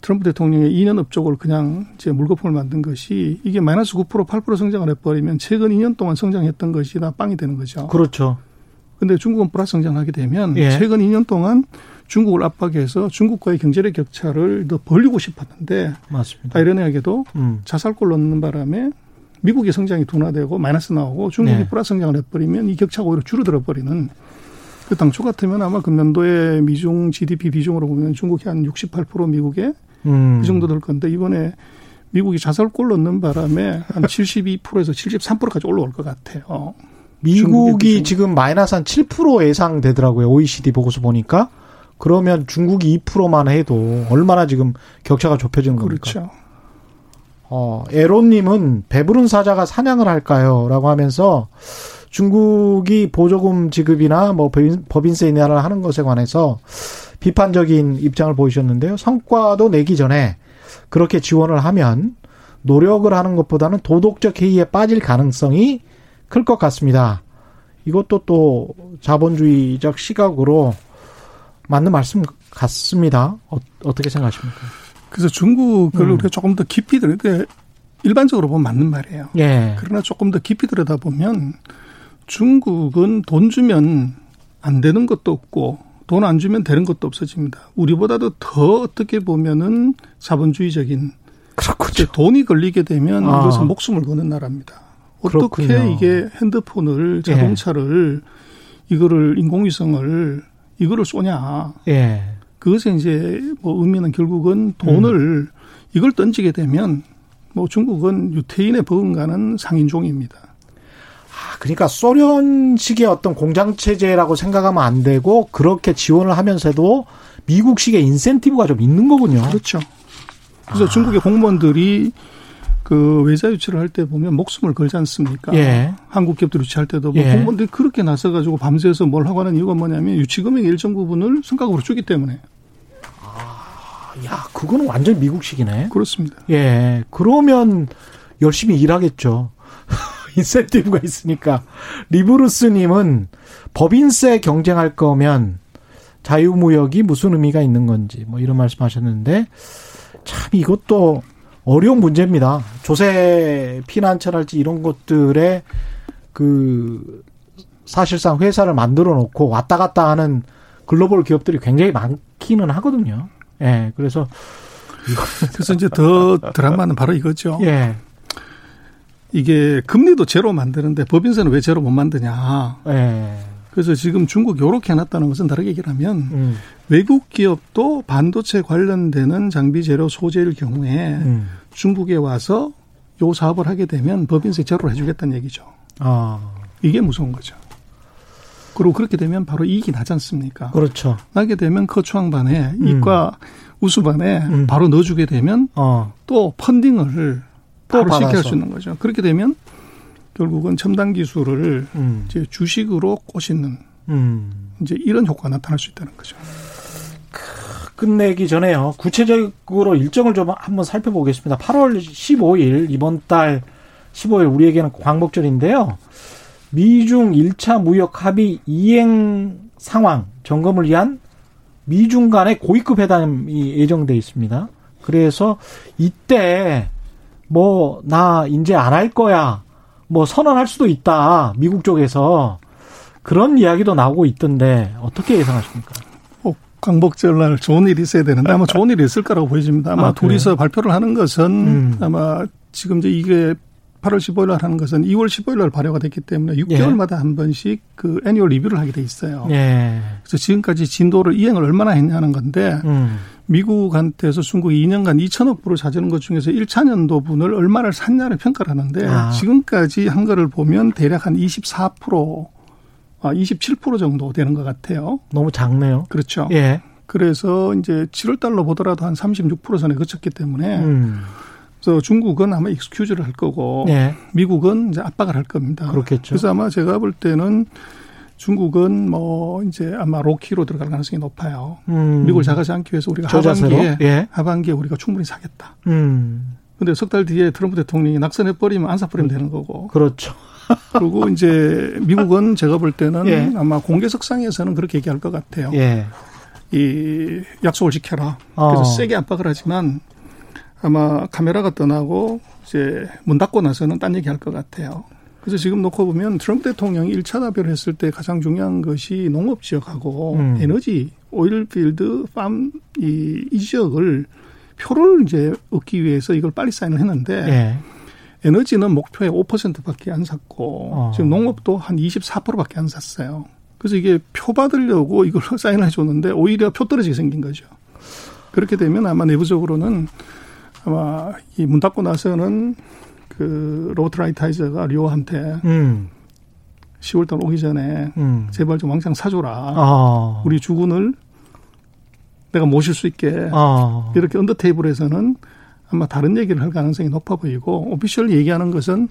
트럼프 대통령의 2년 업적을 그냥 이제 물거품을 만든 것이 이게 마이너스 9% 8% 성장을 해버리면 최근 2년 동안 성장했던 것이 다 빵이 되는 거죠. 그렇죠. 근데 중국은 플러스 성장하게 되면 예. 최근 2년 동안 중국을 압박해서 중국과의 경제력 격차를 더 벌리고 싶었는데 맞습니다. 아이러니하게도 음. 자살골 넣는 바람에 미국의 성장이 둔화되고 마이너스 나오고 중국이 네. 플러스 성장을 해버리면 이 격차가 오히려 줄어들어 버리는 그 당초 같으면 아마 금년도에 미중 GDP 비중으로 보면 중국이 한 68% 미국에 음. 이 정도 될 건데 이번에 미국이 자살골 넣는 바람에 한 [laughs] 72%에서 73%까지 올라올 것 같아요. 미국이 지금 마이너스 한 7% 예상되더라고요. OECD 보고서 보니까. 그러면 중국이 2%만 해도 얼마나 지금 격차가 좁혀지는 겁니까? 그렇죠. 어, 에로님은 배부른 사자가 사냥을 할까요? 라고 하면서 중국이 보조금 지급이나 뭐 법인세 인하를 하는 것에 관해서 비판적인 입장을 보이셨는데요. 성과도 내기 전에 그렇게 지원을 하면 노력을 하는 것보다는 도덕적 해이에 빠질 가능성이 클 것 같습니다. 이것도 또 자본주의적 시각으로 맞는 말씀 같습니다. 어, 떻게 생각하십니까? 그래서 중국을 음. 우리가 조금 더 깊이 들어, 일반적으로 보면 맞는 말이에요. 예. 그러나 조금 더 깊이 들여다보면 중국은 돈 주면 안 되는 것도 없고 돈 안 주면 되는 것도 없어집니다. 우리보다도 더 어떻게 보면은 자본주의적인 그렇군요. 돈이 걸리게 되면 아. 이것은 목숨을 거는 나라입니다. 어떻게 그렇군요. 이게 핸드폰을 예. 자동차를 예. 이거를 인공위성을 이거를 쏘냐. 예. 그것에 이제 뭐 의미는 결국은 돈을 음. 이걸 던지게 되면 뭐 중국은 유태인의 버금가는 상인종입니다. 아, 그러니까 소련식의 어떤 공장 체제라고 생각하면 안 되고 그렇게 지원을 하면서도 미국식의 인센티브가 좀 있는 거군요. 그렇죠. 그래서 아. 중국의 공무원들이 그 외자 유치를 할 때 보면 목숨을 걸지 않습니까? 예. 한국 기업들 유치할 때도 뭐 예. 공무원들이 그렇게 나서 가지고 밤새서 뭘 하고 하는 이유가 뭐냐면 유치 금액의 일정 부분을 성과급으로 주기 때문에. 아, 야, 그거는 완전 미국식이네. 그렇습니다. 예. 그러면 열심히 일하겠죠. [laughs] 인센티브가 있으니까. 리브루스님은 법인세 경쟁할 거면 자유무역이 무슨 의미가 있는 건지 뭐 이런 말씀하셨는데 참 이것도 어려운 문제입니다. 조세 피난처랄지 이런 것들에 그 사실상 회사를 만들어 놓고 왔다 갔다 하는 글로벌 기업들이 굉장히 많기는 하거든요. 예. 그래서 그래서 이제 더 드라마는 바로 이거죠. 예. 이게 금리도 제로 만드는데 법인세는 왜 제로 못 만드냐. 예. 그래서 지금 중국 요렇게 해놨다는 것은 다르게 얘기하면 음. 외국 기업도 반도체 관련되는 장비 재료 소재일 경우에 음. 중국에 와서 요 사업을 하게 되면 법인세 제로를 해주겠다는 얘기죠. 아. 이게 무서운 거죠. 그리고 그렇게 되면 바로 이익이 나지 않습니까? 그렇죠. 나게 되면 커추앙반에 음. 이과 우수반에 음. 바로 넣어주게 되면 어. 또 펀딩을 바로 시켜줄 수 있는 거죠. 그렇게 되면 결국은 첨단 기술을 음. 이제 주식으로 꼬시는 음. 이제 이런 효과가 나타날 수 있다는 거죠. 끝내기 전에요. 구체적으로 일정을 좀 한번 살펴보겠습니다. 8월 15일 이번 달 15일 우리에게는 광복절인데요. 미중 1차 무역 합의 이행 상황 점검을 위한 미중 간의 고위급 회담이 예정돼 있습니다. 그래서 이때 뭐 나 이제 안 할 거야 뭐 선언할 수도 있다. 미국 쪽에서 그런 이야기도 나오고 있던데 어떻게 예상하십니까? 어, 광복절 날 좋은 일이 있어야 되는데 아마 좋은 일이 있을 거라고 보여집니다. 아마 아, 둘이서 발표를 하는 것은 음. 아마 지금 이제 이게 8월 15일 날 하는 것은 2월 15일 날 발효가 됐기 때문에 6개월마다 예. 한 번씩 그 애니얼 리뷰를 하게 돼 있어요. 예. 그래서 지금까지 진도를 이행을 얼마나 했냐는 건데 음. 미국한테서 중국이 2년간 2천억 불을 사주는 것 중에서 1차 년도분을 얼마를 샀냐를 평가를 하는데 아. 지금까지 한 거를 보면 대략 한 24%, 아, 27% 정도 되는 것 같아요. 너무 작네요. 그렇죠. 예. 그래서 이제 7월 달로 보더라도 한 36% 선에 그쳤기 때문에 음. 그래서 중국은 아마 익스큐즈를 할 거고 예. 미국은 이제 압박을 할 겁니다. 그렇겠죠. 그래서 아마 제가 볼 때는 중국은 뭐 이제 아마 로키로 들어갈 가능성이 높아요. 음. 미국을 작아지 않기 위해서 우리가 하반기에 예. 하반기에 우리가 충분히 사겠다. 음. 근데 석 달 뒤에 트럼프 대통령이 낙선해 버리면 안 사버리면 되는 거고. 그렇죠. [laughs] 그리고 이제 미국은 제가 볼 때는 예. 아마 공개석상에서는 그렇게 얘기할 것 같아요. 예. 이 약속을 지켜라. 그래서 어. 세게 압박을 하지만 아마 카메라가 떠나고 이제 문 닫고 나서는 딴 얘기 할 것 같아요. 그래서 지금 놓고 보면 트럼프 대통령이 1차 답변을 했을 때 가장 중요한 것이 농업 지역하고 음. 에너지, 오일필드, 팜, 이, 이 지역을 표를 이제 얻기 위해서 이걸 빨리 사인을 했는데 네. 에너지는 목표에 5%밖에 안 샀고 어. 지금 농업도 한 24%밖에 안 샀어요. 그래서 이게 표 받으려고 이걸 [laughs] 사인을 해줬는데 오히려 표 떨어지게 생긴 거죠. 그렇게 되면 아마 내부적으로는 아마 이 문 닫고 나서는 그 로버트 라이타이저가 류한테 음. 10월달 오기 전에 음. 제발 좀 왕창 사줘라. 아. 우리 주군을 내가 모실 수 있게 어. 이렇게 under table에서는 아마 다른 얘기를 할 가능성이 높아 보이고 official 얘기하는 것은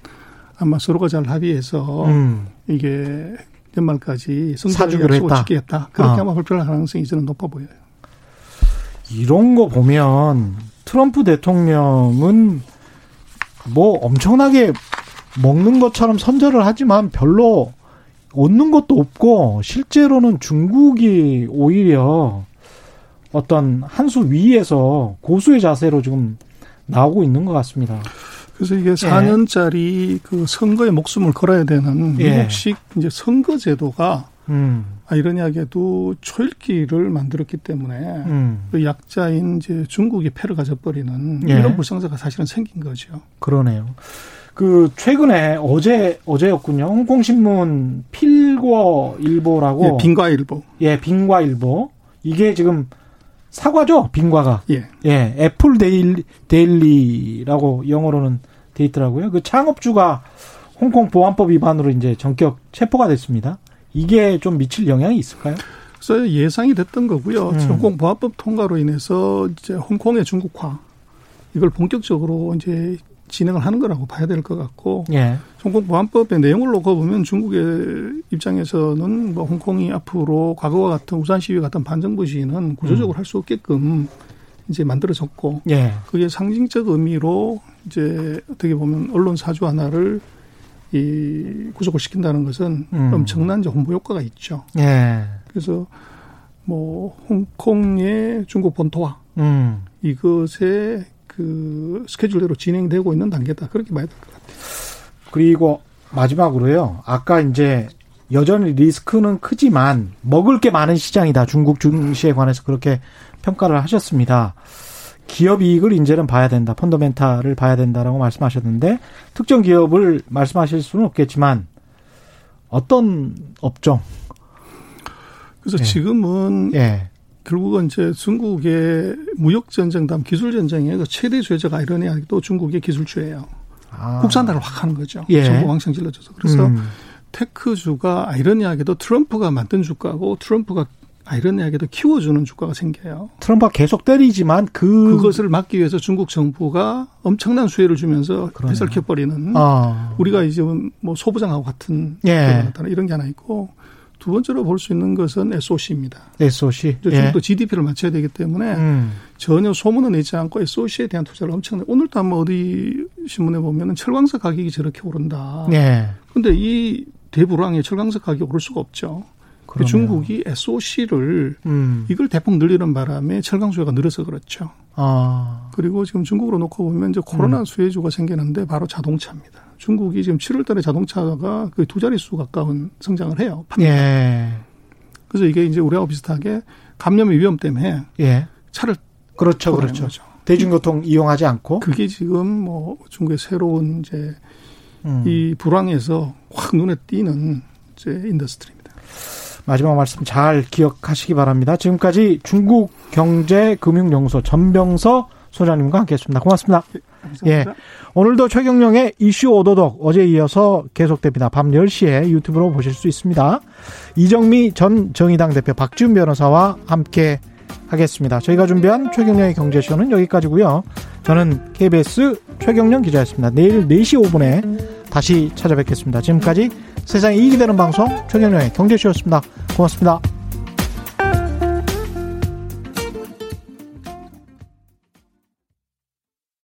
아마 서로가 잘 합의해서 음. 이게 연말까지 성사주기로 했다. 지키겠다. 그렇게 어. 아마 발표할 가능성이 저는 높아 보여요. 이런 거 보면 트럼프 대통령은 뭐 엄청나게 먹는 것처럼 선전을 하지만 별로 얻는 것도 없고 실제로는 중국이 오히려 어떤 한 수 위에서 고수의 자세로 지금 나오고 있는 것 같습니다. 그래서 이게 4년짜리 예. 그 선거에 목숨을 걸어야 되는 예. 미국식 예. 이제 선거 제도가 음. 아이러니하게도 초읽기를 만들었기 때문에 음. 그 약자인 이제 중국이 패를 가져버리는 예. 이런 불상사가 사실은 생긴 거죠. 그러네요. 그 최근에 어제 어제였군요. 홍콩 신문 필과 일보라고 예, 빙과일보. 예, 빙과일보. 이게 지금 사과죠, 빙과가. 예. 예, 애플 데일리, 데일리라고 영어로는 돼 있더라고요. 그 창업주가 홍콩 보안법 위반으로 이제 전격 체포가 됐습니다. 이게 좀 미칠 영향이 있을까요? 그래서 예상이 됐던 거고요. 음. 홍콩 보안법 통과로 인해서 이제 홍콩의 중국화 이걸 본격적으로 이제 진행을 하는 거라고 봐야 될 것 같고 예. 홍콩 보안법의 내용을 놓고 보면 중국의 입장에서는 뭐 홍콩이 앞으로 과거와 같은 우산 시위 같은 반정부 시위는 구조적으로 음. 할수 없게끔 이제 만들어졌고 예. 그게 상징적 의미로 이제 어떻게 보면 언론 사주 하나를 이 구속을 시킨다는 것은 음. 엄청난 홍보 효과가 있죠. 예. 그래서 뭐 홍콩의 중국 본토화 음. 이것의 그 스케줄대로 진행되고 있는 단계다 그렇게 봐야 될 것 같아요. 그리고 마지막으로요. 아까 이제 여전히 리스크는 크지만 먹을 게 많은 시장이다. 중국 증시에 관해서 그렇게 평가를 하셨습니다. 기업 이익을 이제는 봐야 된다. 펀더멘탈을 봐야 된다라고 말씀하셨는데 특정 기업을 말씀하실 수는 없겠지만 어떤 업종? 그래서 예. 지금은 예. 결국은 이제 중국의 무역 전쟁 다음 기술 전쟁의 그 최대 죄자가 아이러니하게도 중국의 기술주예요. 아. 국산화를 확 하는 거죠. 예. 정부 왕창 질러줘서. 그래서 음. 테크주가 아이러니하게도 트럼프가 만든 주가고 트럼프가 아이러니하게도 키워주는 주가가 생겨요. 트럼프가 계속 때리지만 그 그것을 막기 위해서 중국 정부가 엄청난 수혜를 주면서 해설켜버리는 아. 우리가 이제 뭐 소부장하고 같은 예. 이런 게 하나 있고 두 번째로 볼 수 있는 것은 SOC입니다. SOC. 중국도 예. GDP를 맞춰야 되기 때문에 음. 전혀 소문은 내지 않고 SOC에 대한 투자를 엄청나게 오늘도 한번 어디 신문에 보면은 철광석 가격이 저렇게 오른다. 예. 근데 이 대불황에 철광석 가격이 오를 수가 없죠. 그러네요. 중국이 SOC를 음. 이걸 대폭 늘리는 바람에 철강 수요가 늘어서 그렇죠. 아. 그리고 지금 중국으로 놓고 보면 이제 코로나 음. 수혜주가 생기는데 바로 자동차입니다. 중국이 지금 7월 달에 자동차가 그두 자릿수 가까운 성장을 해요. 예. 그래서 이게 이제 우리하고 비슷하게 감염의 위험 때문에 예. 차를 그렇죠, 그렇죠. 거죠. 대중교통 이용하지 않고 그게 지금 뭐 중국의 새로운 이제 음. 이 불황에서 확 눈에 띄는 이제 industry. 마지막 말씀 잘 기억하시기 바랍니다. 지금까지 중국 경제금융연구소 전병서 소장님과 함께했습니다. 고맙습니다. 예, 예. 오늘도 최경영의 이슈 오도독 어제 이어서 계속됩니다. 밤 10시에 유튜브로 보실 수 있습니다. 이정미 전 정의당 대표 박지훈 변호사와 함께 하겠습니다. 저희가 준비한 최경영의 경제쇼는 여기까지고요. 저는 KBS 최경령 기자였습니다. 내일 4시 5분에 다시 찾아뵙겠습니다. 지금까지 세상에 이익이 되는 방송 최경령의 경제쇼였습니다. 고맙습니다.